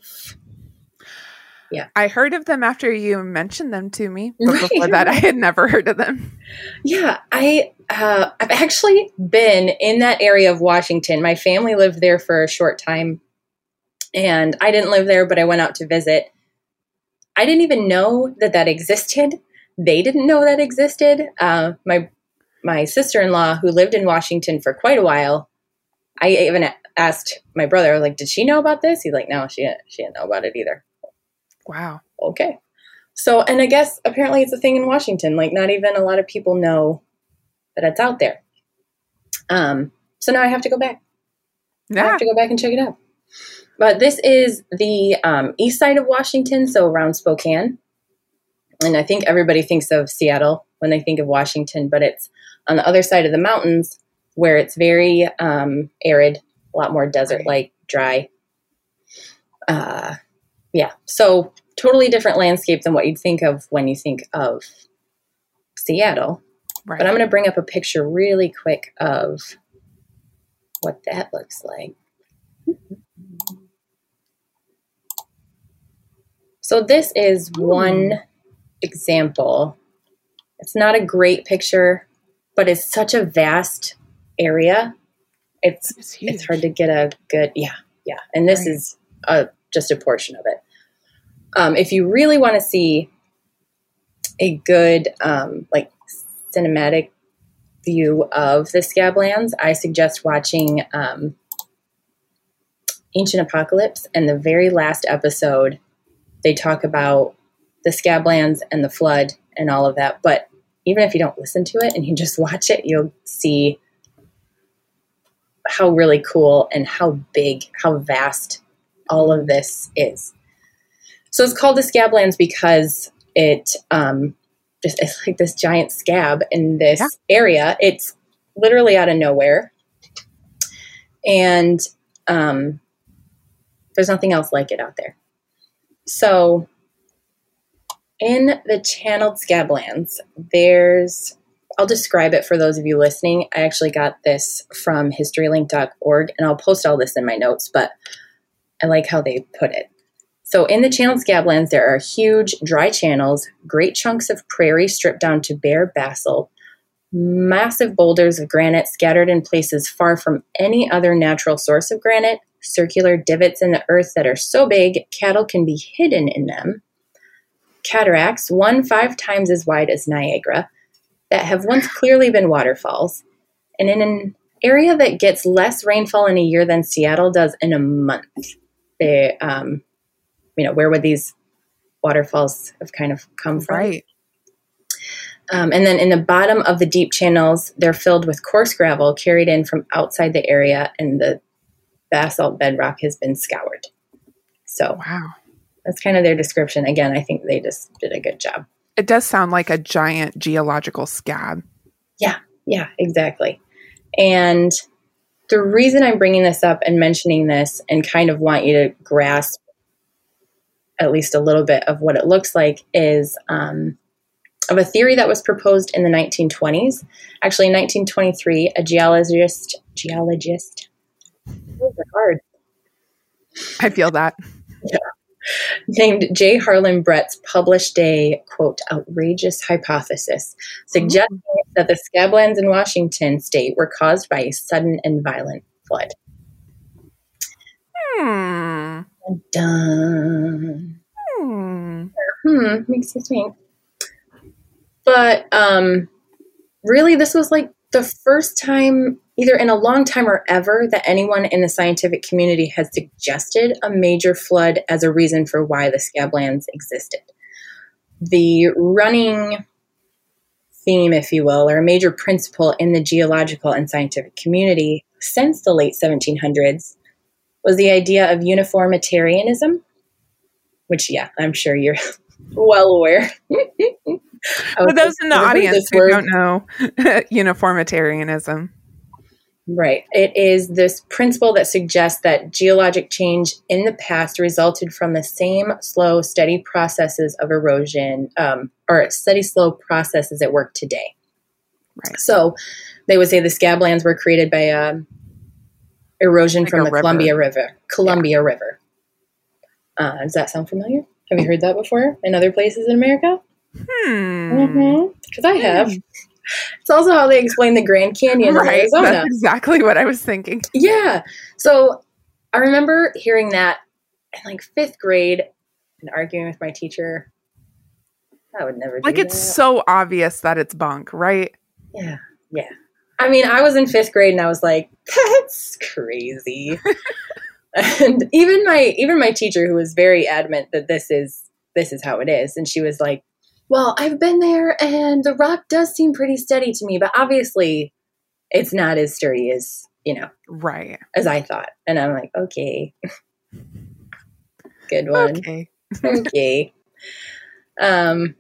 Yeah. I heard of them after you mentioned them to me. But Right, before that, I had never heard of them. Yeah, I uh, I've actually been in that area of Washington. My family lived there for a short time, and I didn't live there, but I went out to visit. I didn't even know that that existed. They didn't know that existed. Uh, my my sister in law, who lived in Washington for quite a while, I even asked my brother, like, "Did she know about this?" He's like, "No, she didn't, she didn't know about it either." Wow. okay. So, and I guess apparently it's a thing in Washington. Like, not even a lot of people know that it's out there. Um, so now I have to go back. I Yeah. have to go back and check it out. But this is the um, east side of Washington, so around Spokane. And I think everybody thinks of Seattle when they think of Washington, but it's on the other side of the mountains where it's very um, arid, a lot more desert like, dry. Uh, yeah, so totally different landscape than what you'd think of when you think of Seattle. Right. But I'm going to bring up a picture really quick of what that looks like. So, this is one example. It's not a great picture, but it's such a vast area. It's it's it's hard to get a good yeah yeah and this Right. is uh, just a portion of it um, if you really want to see a good um, like cinematic view of the scablands i suggest watching um, ancient apocalypse and the very last episode they talk about the scablands and the flood and all of that but even if you don't listen to it and you just watch it you'll see how really cool and how big, how vast all of this is. So it's called the Scablands because it um, just it's like this giant scab in this Yeah. area. It's literally out of nowhere, and um, there's nothing else like it out there. So in the channeled scablands, there's I'll describe it for those of you listening. I actually got this from historylink.org, and I'll post all this in my notes, but I like how they put it. So, in the channeled scablands, there are huge dry channels, great chunks of prairie stripped down to bare basalt, massive boulders of granite scattered in places far from any other natural source of granite, circular divots in the earth that are so big cattle can be hidden in them, cataracts, one five times as wide as Niagara that have once clearly been waterfalls, and in an area that gets less rainfall in a year than Seattle does in a month. They, um, you know, where would these waterfalls have kind of come from? right. Um, and then in the bottom of the deep channels, they're filled with coarse gravel carried in from outside the area, and the basalt bedrock has been scoured. So Wow. that's kind of their description. Again, I think they just did a good job. It does sound like a giant geological scab. Yeah, yeah, exactly. And the reason I'm bringing this up and mentioning this and kind of want you to grasp at least a little bit of what it looks like is um, of a theory that was proposed in the 1920s. Actually, in 1923, a geologist, geologist, those are hard, I feel that. named J. Harlen Bretz published a quote outrageous hypothesis suggesting that the scablands in Washington state were caused by a sudden and violent flood. Hmm. Dun. Hmm. Hmm, makes you think. But um, really, this was like the first time, either in a long time or ever, that anyone in the scientific community has suggested a major flood as a reason for why the scablands existed. The running theme, if you will, or a major principle in the geological and scientific community since the late 1700s was the idea of uniformitarianism, which, yeah, I'm sure you're well aware. For those in the audience who word. don't know, uniformitarianism. Right. It is this principle that suggests that geologic change in the past resulted from the same slow, steady processes of erosion, um, or steady, slow processes at work today. Right. So they would say the scablands were created by um, erosion Like from the river. Columbia River. Columbia River. Uh, does that sound familiar? Have you heard that before in other places in America? Hmm. Because I have. It's also how they explain the Grand Canyon in Right. Arizona. That's exactly what I was thinking. Yeah. So I remember hearing that in like fifth grade and arguing with my teacher. I would never do Like it's that. so obvious that it's bunk, right? yeah, yeah. I mean, I was in fifth grade and I was like, "That's crazy." and even my even my teacher, who was very adamant that this is this is how it is, and she was like, "Well, I've been there, and the rock does seem pretty steady to me, but obviously, it's not as sturdy as you know Right. as I thought. And I'm like, okay. Good one. Okay. Okay. um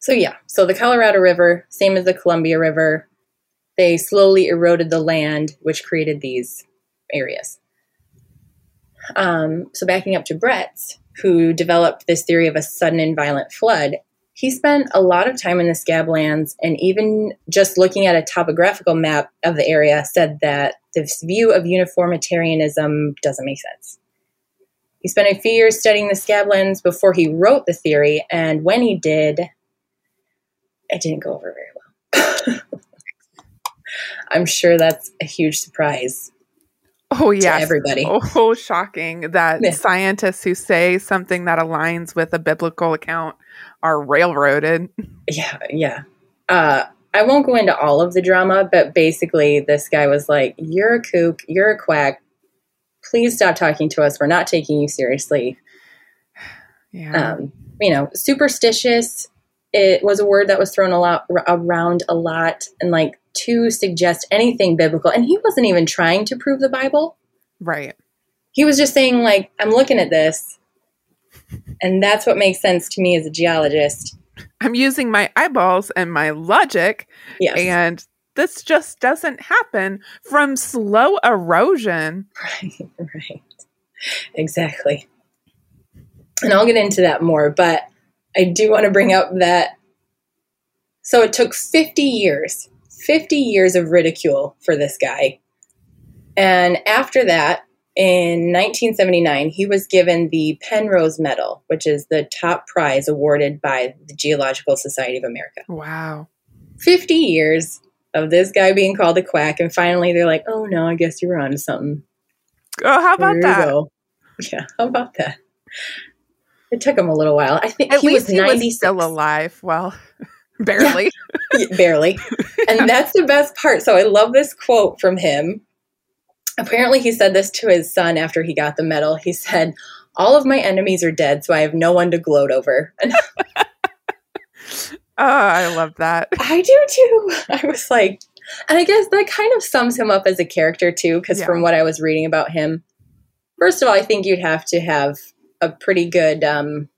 so yeah, so the Colorado River, same as the Columbia River, they slowly eroded the land, which created these areas. Um, so backing up to Bretz, who developed this theory of a sudden and violent flood, he spent a lot of time in the Scablands, and even just looking at a topographical map of the area, said that this view of uniformitarianism doesn't make sense. He spent a few years studying the Scablands before he wrote the theory, and when he did, it didn't go over very well. I'm sure that's a huge surprise Oh yeah, everybody. Oh, shocking that Yeah. scientists who say something that aligns with a biblical account are railroaded. Yeah, yeah. Uh, I won't go into all of the drama, but basically, this guy was like, You're a kook, you're a quack. Please stop talking to us. We're not taking you seriously. Yeah. um, you know, superstitious. It was a word that was thrown a lot r- around a lot, and like to suggest anything biblical. And he wasn't even trying to prove the Bible. right. He was just saying, like, I'm looking at this, and that's what makes sense to me as a geologist. I'm using my eyeballs and my logic, Yes, and this just doesn't happen from slow erosion. right, right, exactly. And I'll get into that more, but I do want to bring up that. So it took 50 years, 50 years of ridicule for this guy. And after that, in 1979, he was given the Penrose Medal, which is the top prize awarded by the Geological Society of America. Wow. 50 years of this guy being called a quack, and finally they're like, oh no, I guess you were onto something. Oh, how about that? go. Yeah, how about that? It took him a little while. I think At he least was he was still alive. Well, barely. Barely. And that's the best part. So I love this quote from him. Apparently, he said this to his son after he got the medal. He said, All of my enemies are dead, so I have no one to gloat over. And Oh, I love that. I do too. I was like, and I guess that kind of sums him up as a character too, because Yeah. from what I was reading about him, first of all, I think you'd have to have a pretty good, um,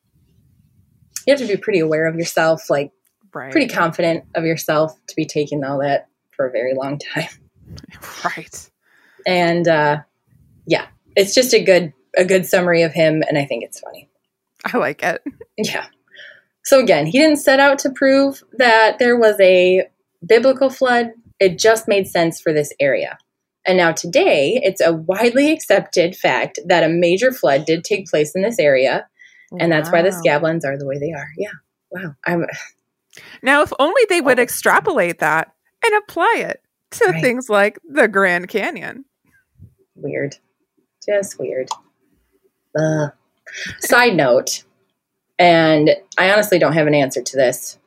you have to be pretty aware of yourself, like Right. pretty confident of yourself to be taking all that for a very long time. right. And uh, yeah, it's just a good a good summary of him, and I think it's funny. I like it. Yeah. So again, he didn't set out to prove that there was a biblical flood. It just made sense for this area. And now today, it's a widely accepted fact that a major flood did take place in this area, and that's why the Wow. scablands are the way they are. Yeah. Wow. I'm Now, if only they would Oh. extrapolate that and apply it to Right. things like the Grand Canyon. weird. Just weird. Ugh. Side note, and I honestly don't have an answer to this,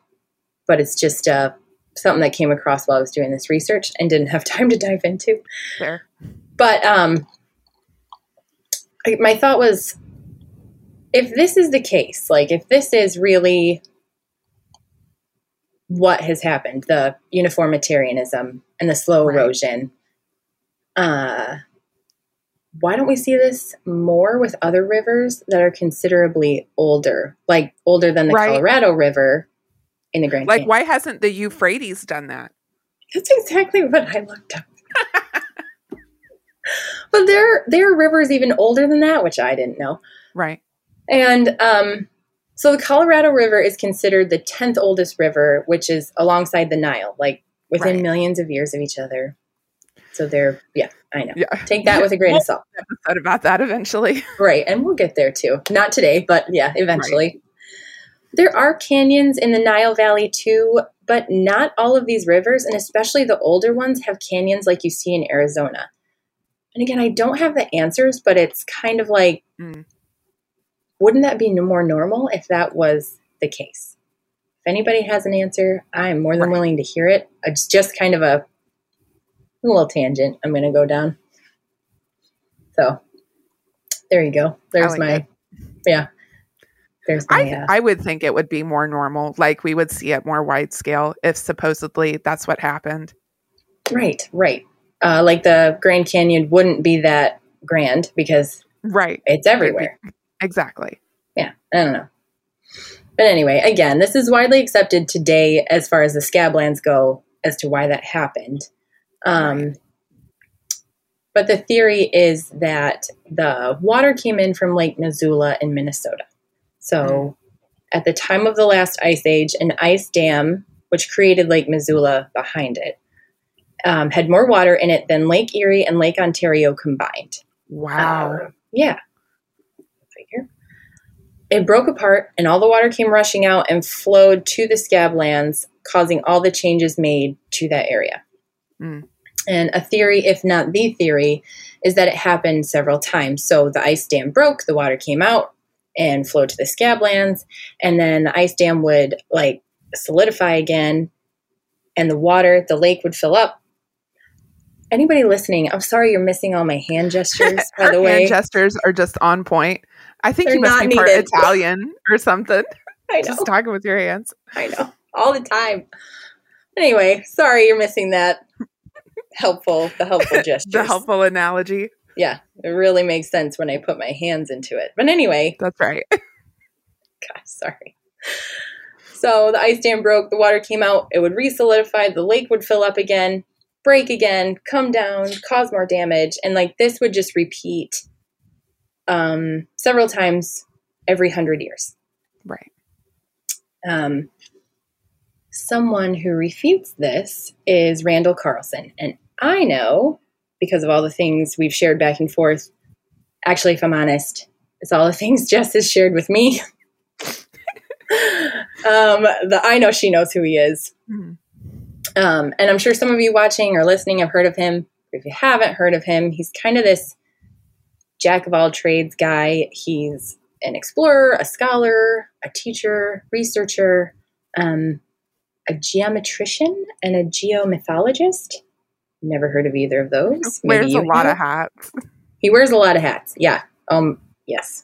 but it's just uh, something that came across while I was doing this research and didn't have time to dive into. There. But um, I- my thought was if this is the case, like if this is really what has happened, the uniformitarianism and the slow Right. erosion, uh, why don't we see this more with other rivers that are considerably older, like older than the Right. Colorado River in the Grand Canyon? Like, Canyon? why hasn't the Euphrates done that? That's exactly what I looked up. but there there are rivers even older than that, which I didn't know. Right. And um, so the Colorado River is considered the tenth oldest river, which is alongside the Nile, like within Right. millions of years of each other. So they're yeah, I know. Yeah. Take that with a grain of salt. Episode about that eventually. Right, and we'll get there too. Not today, but yeah, eventually. There are canyons in the Nile Valley too, but not all of these rivers, and especially the older ones, have canyons like you see in Arizona. And again, I don't have the answers, but it's kind of like, Mm. Wouldn't that be more normal if that was the case? If anybody has an answer, I'm more than Right. willing to hear it. It's just kind of a, little tangent I'm going to go down. So there you go. There's like my, it. yeah. There's my, I, uh, I would think it would be more normal. Like we would see it more wide scale if supposedly that's what happened. right, right. Uh, like the Grand Canyon wouldn't be that grand because Right. it's everywhere. Exactly. yeah, I don't know. But anyway, again, this is widely accepted today as far as the scablands go as to why that happened. Um, But the theory is that the water came in from Lake Missoula in Minnesota. So at the time of the last ice age, an ice dam, which created Lake Missoula behind it, um, had more water in it than Lake Erie and Lake Ontario combined. Wow. Uh, yeah. It broke apart and all the water came rushing out and flowed to the scablands, causing all the changes made to that area. Mm. And a theory, if not the theory, is that it happened several times. So the ice dam broke, the water came out and flowed to the scablands, and then the ice dam would like solidify again, and the water, the lake would fill up. Anybody listening, I'm sorry you're missing all my hand gestures, by the way. hand gestures are just on point. I think They're you must be part. Italian or something. I know. Just talking with your hands. I know. All the time. Anyway, sorry you're missing that helpful the helpful gesture. The helpful analogy. Yeah, it really makes sense when I put my hands into it. But anyway, That's right. gosh, sorry. So the ice dam broke, the water came out, it would re-solidify, the lake would fill up again, break again, come down, cause more damage, and like this would just repeat um, several times every hundred years. Right. Um, someone who refutes this is Randall Carlson. And I know, because of all the things we've shared back and forth, actually, if I'm honest, it's all the things Jess has shared with me. um, the I know she knows who he is. Mhm. Um, and I'm sure some of you watching or listening have heard of him. If you haven't heard of him, he's kind of this jack of all trades guy. He's an explorer, a scholar, a teacher, researcher, um, a geometrician, and a geomythologist. Never heard of either of those. Maybe Wears a lot have. of hats. He wears a lot of hats. Yeah. Um. Yes.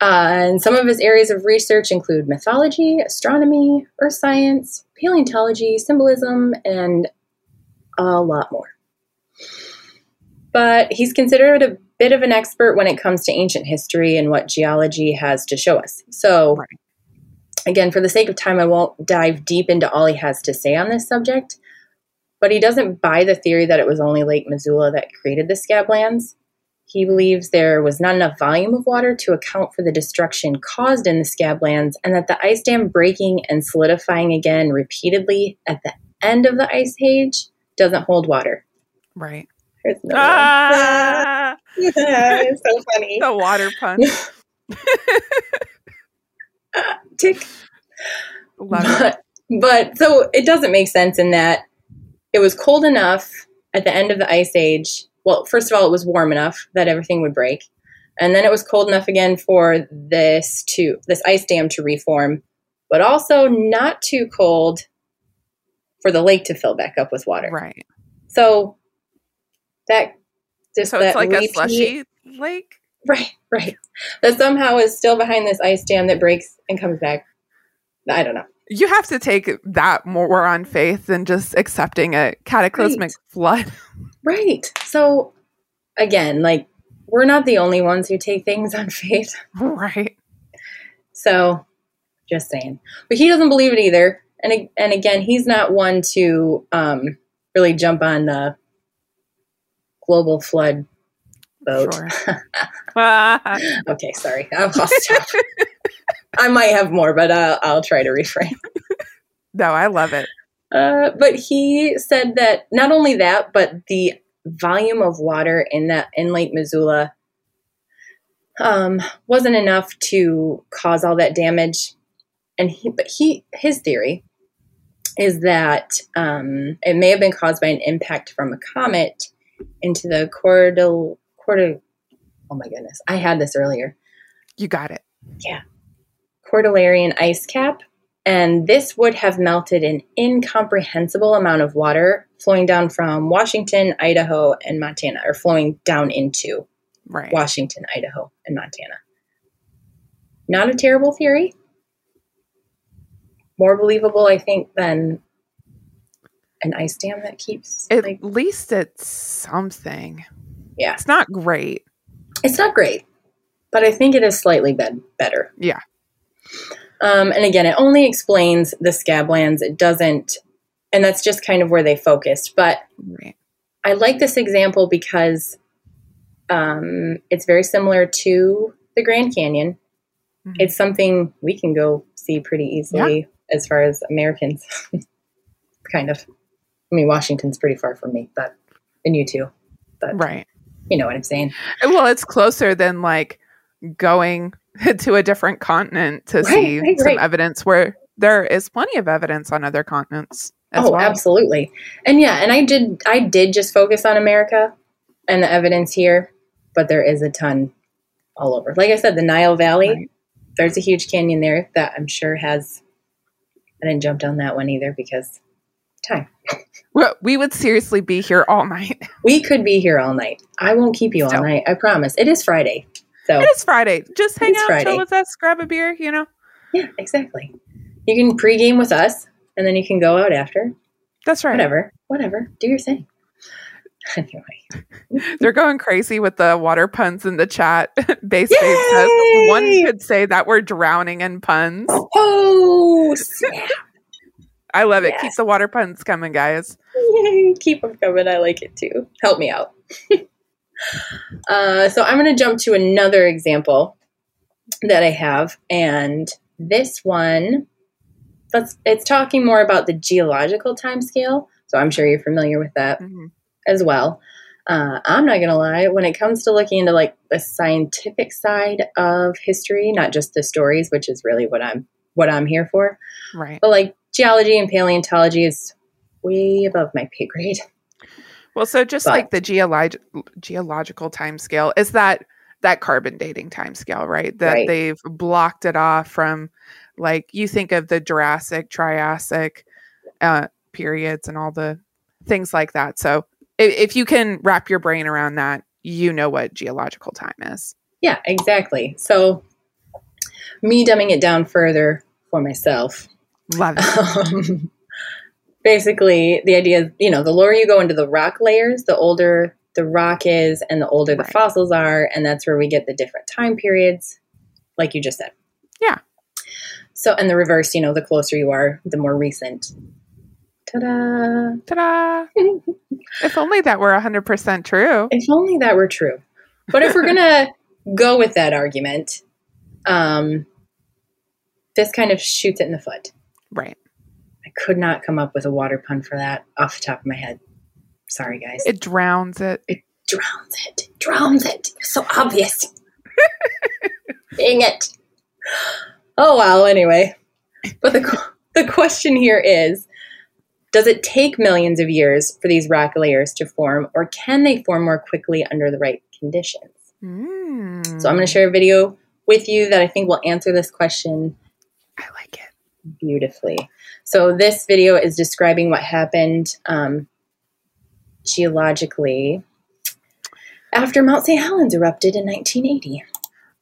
Uh, and some of his areas of research include mythology, astronomy, earth science, paleontology, symbolism, and a lot more. But he's considered a bit of an expert when it comes to ancient history and what geology has to show us. So, Right. again, for the sake of time, I won't dive deep into all he has to say on this subject, but he doesn't buy the theory that it was only Lake Missoula that created the scablands. He believes there was not enough volume of water to account for the destruction caused in the scablands, and that the ice dam breaking and solidifying again repeatedly at the end of the ice age doesn't hold water. Right. There's no Ah, it's so funny. the water punch. Tick. Love it. But, but so it doesn't make sense in that it was cold enough at the end of the ice age. Well, first of all, it was warm enough that everything would break. And then it was cold enough again for this to this ice dam to reform, but also not too cold for the lake to fill back up with water. Right. So that just So it's like a slushy lake. Right, right. That somehow is still behind this ice dam that breaks and comes back. I don't know. You have to take that more on faith than just accepting a cataclysmic Right. flood. Right. So again, like we're not the only ones who take things on faith. right. So just saying. But he doesn't believe it either. And and again, he's not one to um, really jump on the global flood boat. Sure. Okay, sorry. I'll, I'll stop. I might have more, but uh, I'll try to refrain. no, I love it. Uh, but he said that not only that, but the volume of water in that in Lake Missoula um, wasn't enough to cause all that damage. And he, but he, his theory is that um, it may have been caused by an impact from a comet into the Cordil, Cordil. Oh my goodness, I had this earlier. You got it. Yeah. Cordilleran ice cap, and this would have melted an incomprehensible amount of water flowing down from Washington, Idaho, and Montana, or flowing down into Right. Washington, Idaho, and Montana. Not a terrible theory. More believable, I think, than an ice dam that keeps. At like, least it's something. yeah, It's not great. it's not great, but I think it is slightly bed- better. Yeah. Um, and again, it only explains the scablands. It doesn't, and that's just kind of where they focused. But Right. I like this example because um, it's very similar to the Grand Canyon. Mhm. It's something we can go see pretty easily as far as Americans, kind of. I mean, Washington's pretty far from me, but and you too. But Right. you know what I'm saying. Well, it's closer than like going to a different continent to Right, see right, some right. evidence where there is plenty of evidence on other continents as oh, well. absolutely. And yeah, and I did I did just focus on America and the evidence here, but there is a ton all over. Like I said, the Nile Valley, there's a huge canyon there that I'm sure has I didn't jump down that one either because time. We would seriously be here all night. We could be here all night. I won't keep you all night. I promise. It is Friday. So It is Friday. Just hang out, Friday. chill with us, grab a beer, you know? yeah, exactly. You can pregame with us and then you can go out after. That's right. Whatever. Whatever. Do your thing. Anyway. They're going crazy with the water puns in the chat. Base Babe says one could say that we're drowning in puns. Oh, snap. I love it. Keep the water puns coming, guys. Yay, keep them coming. I like it too. Help me out. uh, so I'm going to jump to another example that I have, and this one, let's. It's talking more about the geological time scale. So I'm sure you're familiar with that Mhm. as well. Uh, I'm not gonna lie. When it comes to looking into like the scientific side of history, not just the stories, which is really what I'm what I'm here for, Right. but like geology and paleontology is way above my pay grade. Well, so just But- like the geolog- geological time scale is that that carbon dating time scale, right? That Right. they've blocked it off from like you think of the Jurassic, Triassic uh, periods and all the things like that. So if, if you can wrap your brain around that, you know what geological time is. Yeah, exactly. So me dumbing it down further for myself. Love it. Um, basically, the idea is, you know, the lower you go into the rock layers, the older the rock is and the older the fossils are, and that's where we get the different time periods, like you just said. Yeah. So, and the reverse, you know, the closer you are, the more recent. Ta-da! Ta-da! if only that were 100% true. If only that were true. But if we're gonna go with that argument, um, this kind of shoots it in the foot. Right. I could not come up with a water pun for that off the top of my head. Sorry, guys. It drowns it. It drowns it. Drowns it. So obvious. Dang it. Oh well. Anyway, but the the question here is: Does it take millions of years for these rock layers to form, or can they form more quickly under the right conditions? Mm. So I'm going to share a video with you that I think will answer this question I like it. beautifully. So this video is describing what happened um, geologically after Mount St. Helens erupted in 1980.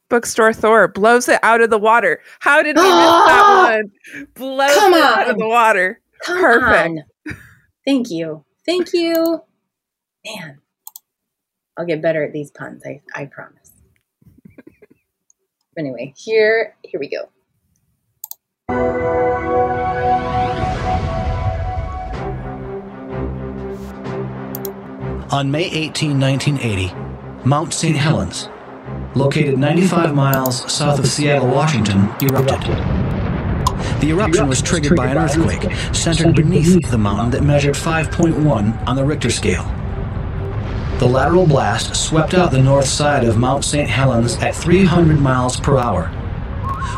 Bookstore Thor blows it out of the water. How did we miss that one? Blows Come it out of the water. Come Perfect. on. Thank you. Thank you. Man, I'll get better at these puns. I, I promise. anyway, here here we go. On May 18, 1980, Mount St. Helens, located 95 miles south of Seattle, Washington, erupted. The eruption was triggered by an earthquake centered beneath the mountain that measured 5.1 on the Richter scale. The lateral blast swept out the north side of Mount St. Helens at 300 miles per hour,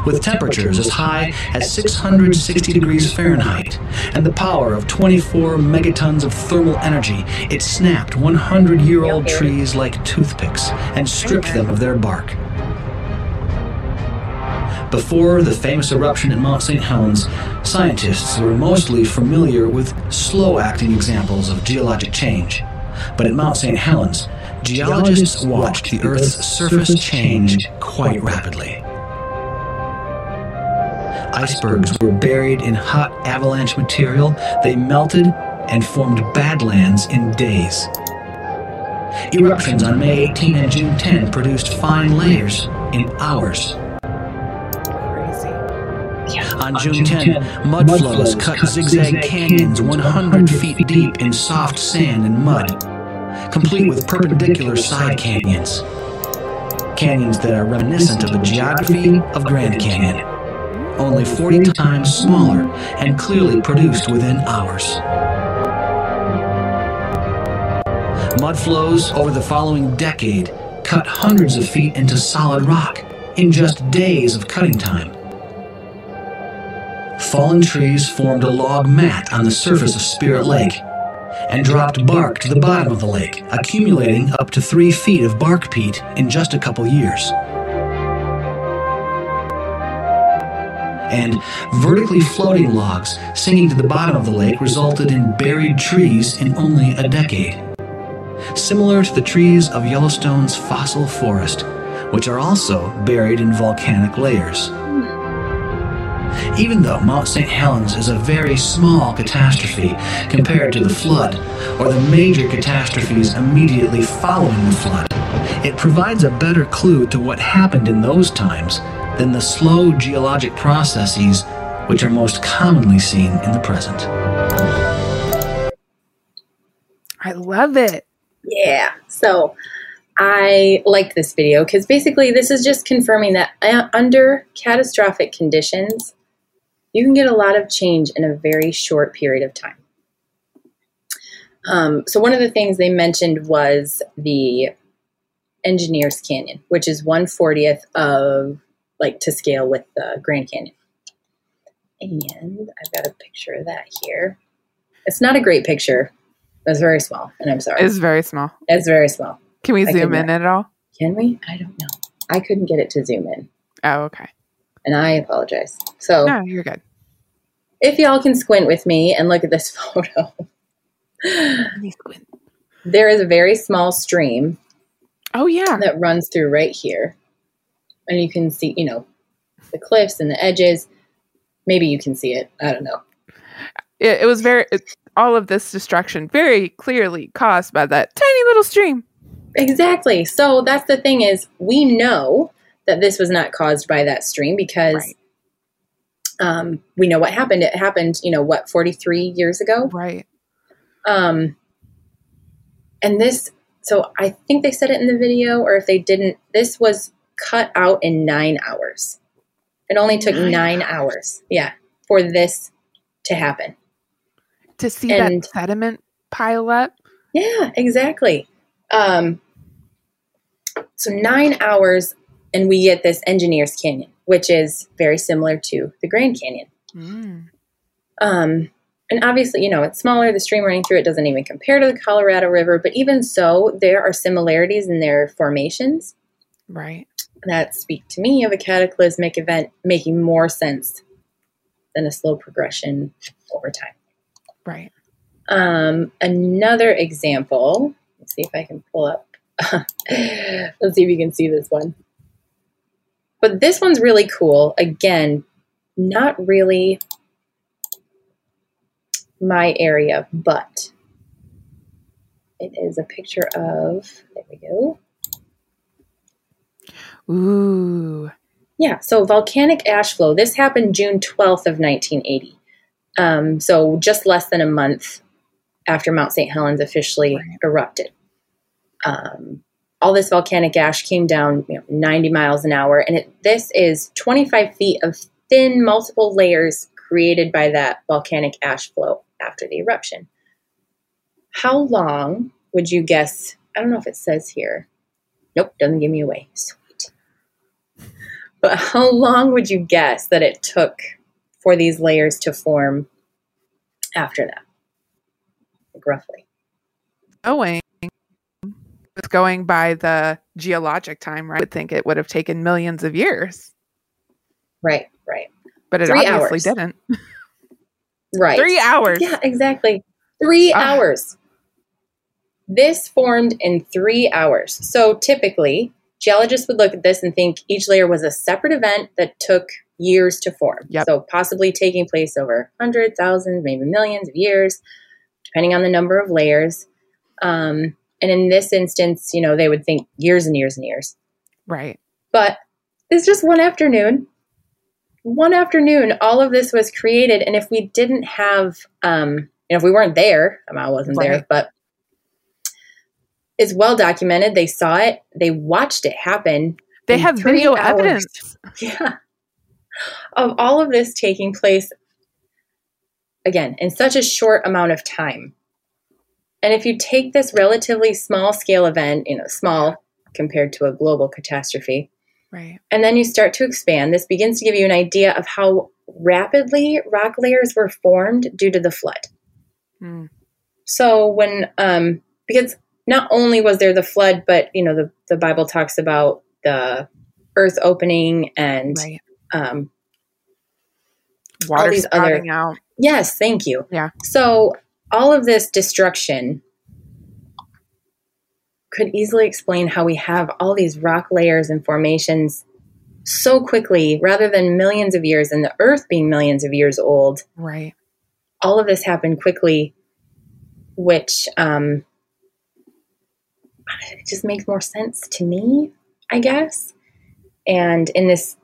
with temperatures as high as 660 degrees Fahrenheit and the power of 24 megatons of thermal energy, it snapped 100 year old trees like toothpicks and stripped them of their bark. Before the famous eruption at Mount St. Helens, scientists were mostly familiar with slow acting examples of geologic change. But at Mount St. Helens, geologists watched the Earth's surface change quite rapidly. Icebergs were buried in hot avalanche material. They melted and formed badlands in days. Eruptions on May 18 and June 10 produced fine layers in hours. Crazy. On June 10, mud flows cut zigzag canyons 100 feet deep in soft sand and mud, complete with perpendicular side canyons. Canyons that are reminiscent of the geography of Grand Canyon, only 40 times smaller and clearly produced within hours. Mud flows over the following decade cut hundreds of feet into solid rock in just days of cutting time. Fallen trees formed a log mat on the surface of Spirit Lake and dropped bark to the bottom of the lake, accumulating up to three feet of bark peat in just a couple years. And vertically floating logs sinking to the bottom of the lake resulted in buried trees in only a decade. Similar to the trees of Yellowstone's fossil forest, which are also buried in volcanic layers. Even though Mount St. Helens is a very small catastrophe compared to the flood or the major catastrophes immediately following the flood, it provides a better clue to what happened in those times than the slow geologic processes which are most commonly seen in the present. I love it. Yeah. So I liked this video because basically this is just confirming that uh, under catastrophic conditions, you can get a lot of change in a very short period of time. Um, so one of the things they mentioned was the Engineers Canyon, which is 140th of like to scale with the Grand Canyon. And I've got a picture of that here. It's not a great picture. It's very small, and I'm sorry. It's very small. It's very small. Can we I zoom in at all? Can we? I don't know. I couldn't get it to zoom in, Oh, okay. and I apologize. So, No, you're good. if y'all can squint with me and look at this photo, there is a very small stream Oh, yeah. that runs through right here. And you can see, you know, the cliffs and the edges. Maybe you can see it. I don't know. It, it was very, it, all of this destruction very clearly caused by that tiny little stream. Exactly. So that's the thing is we know that this was not caused by that stream because Right. Um, we know what happened. It happened, you know, what, 43 years ago? Right. Um, and this, so I think they said it in the video, or if they didn't, this was cut out in nine hours. It only took Nine nine, hours. yeah, for this to happen. To see And- that sediment pile up. Yeah, exactly. Um, so nine hours, and we get this Engineers Canyon, which is very similar to the Grand Canyon. Mm. Um, and obviously, you know, it's smaller. The stream running through it doesn't even compare to the Colorado River, but even so, there are similarities in their formations Right. That speak to me of a cataclysmic event making more sense than a slow progression over time. Right. Um, another example, let's see if I can pull up. let's see if you can see this one. But this one's really cool. Again, not really my area, but it is a picture of, there we go. Ooh. Yeah, so volcanic ash flow. This happened June 12th of 1980. Um, so just less than a month after Mount St. Helens officially Right. erupted. Um, all this volcanic ash came down you know, 90 miles an hour, and it, this is 25 feet of thin, multiple layers created by that volcanic ash flow after the eruption. How long would you guess? I don't know if it says here. Nope, doesn't give me away. Sweet. But how long would you guess that it took for these layers to form after that? Like roughly. Going with going by the geologic time, right? I would think it would have taken millions of years, Right, right, but it Three obviously hours. didn't. right. Three hours. Yeah, exactly. Three Ah. hours. This formed in three hours. So typically, geologists would look at this and think each layer was a separate event that took years to form. Yep. So possibly taking place over hundreds, thousands, maybe millions of years, depending on the number of layers. Um, and in this instance, you know, they would think years and years and years. Right. But it's just one afternoon. One afternoon, all of this was created. And if we didn't have, um, you know, if we weren't there, I, wasn't there, but it's well documented. They saw it, they watched it happen. They have video hours. evidence. Yeah. Of all of this taking place, again, in such a short amount of time. And if you take this relatively small scale event, you know, small compared to a global catastrophe, Right. and then you start to expand, this begins to give you an idea of how rapidly rock layers were formed due to the flood. Mm. So when um because not only was there the flood, but you know, the, the Bible talks about the earth opening and Right. um Water these other- out. yes, thank you. Yeah. So all of this destruction could easily explain how we have all these rock layers and formations so quickly rather than millions of years and the earth being millions of years old Right. all of this happened quickly, which um, it just makes more sense to me, I guess. And in this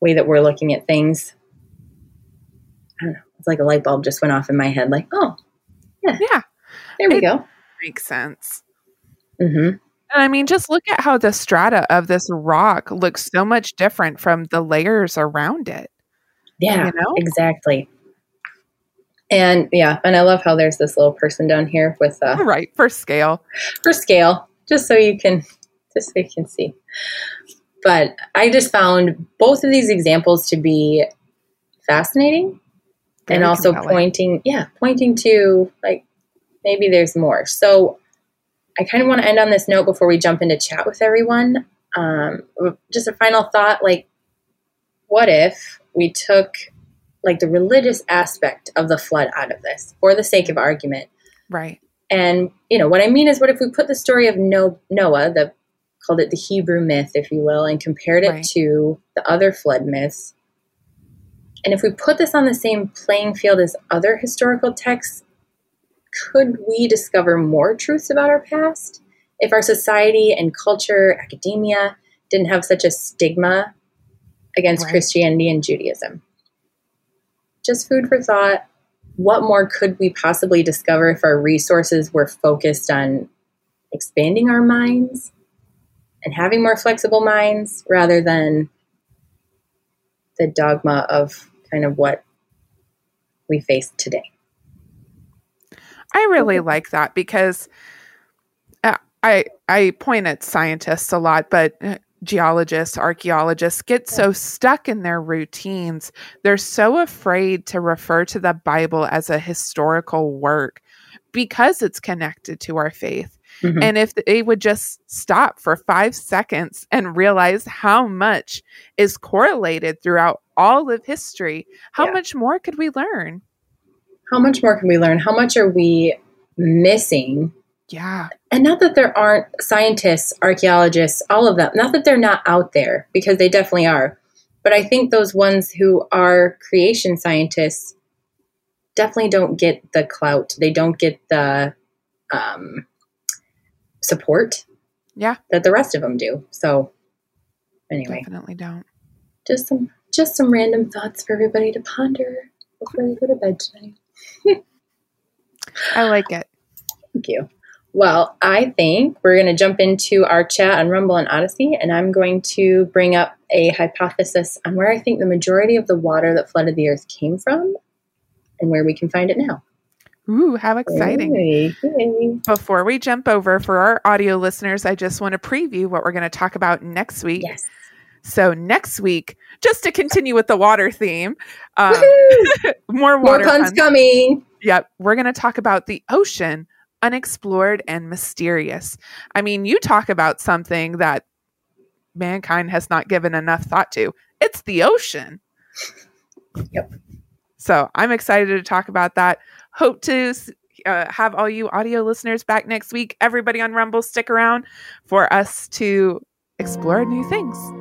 way that we're looking at things, I don't know. It's like a light bulb just went off in my head. Like, oh, Yeah. Yeah. There we It- go. Makes sense. hmm And I mean, just look at how the strata of this rock looks so much different from the layers around it. Yeah, You know? exactly. And yeah, and I love how there's this little person down here with uh, Right. For scale. for scale, just so you can just so you can see. But I just found both of these examples to be fascinating and also compelling. pointing, yeah, pointing to like maybe there's more. So I kind of want to end on this note before we jump into chat with everyone. Um, just a final thought, like, what if we took like the religious aspect of the flood out of this for the sake of argument? Right. And you know what I mean is, what if we put the story of no- Noah, the called it the Hebrew myth, if you will, and compared it Right. to the other flood myths? And if we put this on the same playing field as other historical texts, could we discover more truths about our past if our society and culture, academia, didn't have such a stigma against Right. Christianity and Judaism? just food for thought. What more could we possibly discover if our resources were focused on expanding our minds and having more flexible minds rather than the dogma of kind of what we face today? I really like that because uh, I I point at scientists a lot, but uh, geologists, archaeologists get so stuck in their routines. They're so afraid to refer to the Bible as a historical work because it's connected to our faith. Mhm. And if they would just stop for five seconds and realize how much is correlated throughout all of history, how Yeah. much more could we learn? How much more can we learn? How much are we missing Yeah. and not that there aren't scientists, archaeologists, all of them, not that they're not out there, because they definitely are. But I think those ones who are creation scientists definitely don't get the clout. They don't get the um, support Yeah. that the rest of them do. So, anyway, Definitely don't. just some just some random thoughts for everybody to ponder before they go to bed tonight. I like it. Thank you. Well, I think we're going to jump into our chat on Rumble and Odysee, and I'm going to bring up a hypothesis on where I think the majority of the water that flooded the earth came from and where we can find it now. Ooh, how exciting. Yay, yay. Before we jump over for our audio listeners, I just want to preview what we're going to talk about next week. Yes. So, next week, just to continue with the water theme, um, more More water puns puns. coming. Yep. We're going to talk about the ocean, unexplored and mysterious. I mean, you talk about something that mankind has not given enough thought to. It's the ocean. Yep. So I'm excited to talk about that. Hope to uh, have all you audio listeners back next week. Everybody on Rumble, stick around for us to explore new things.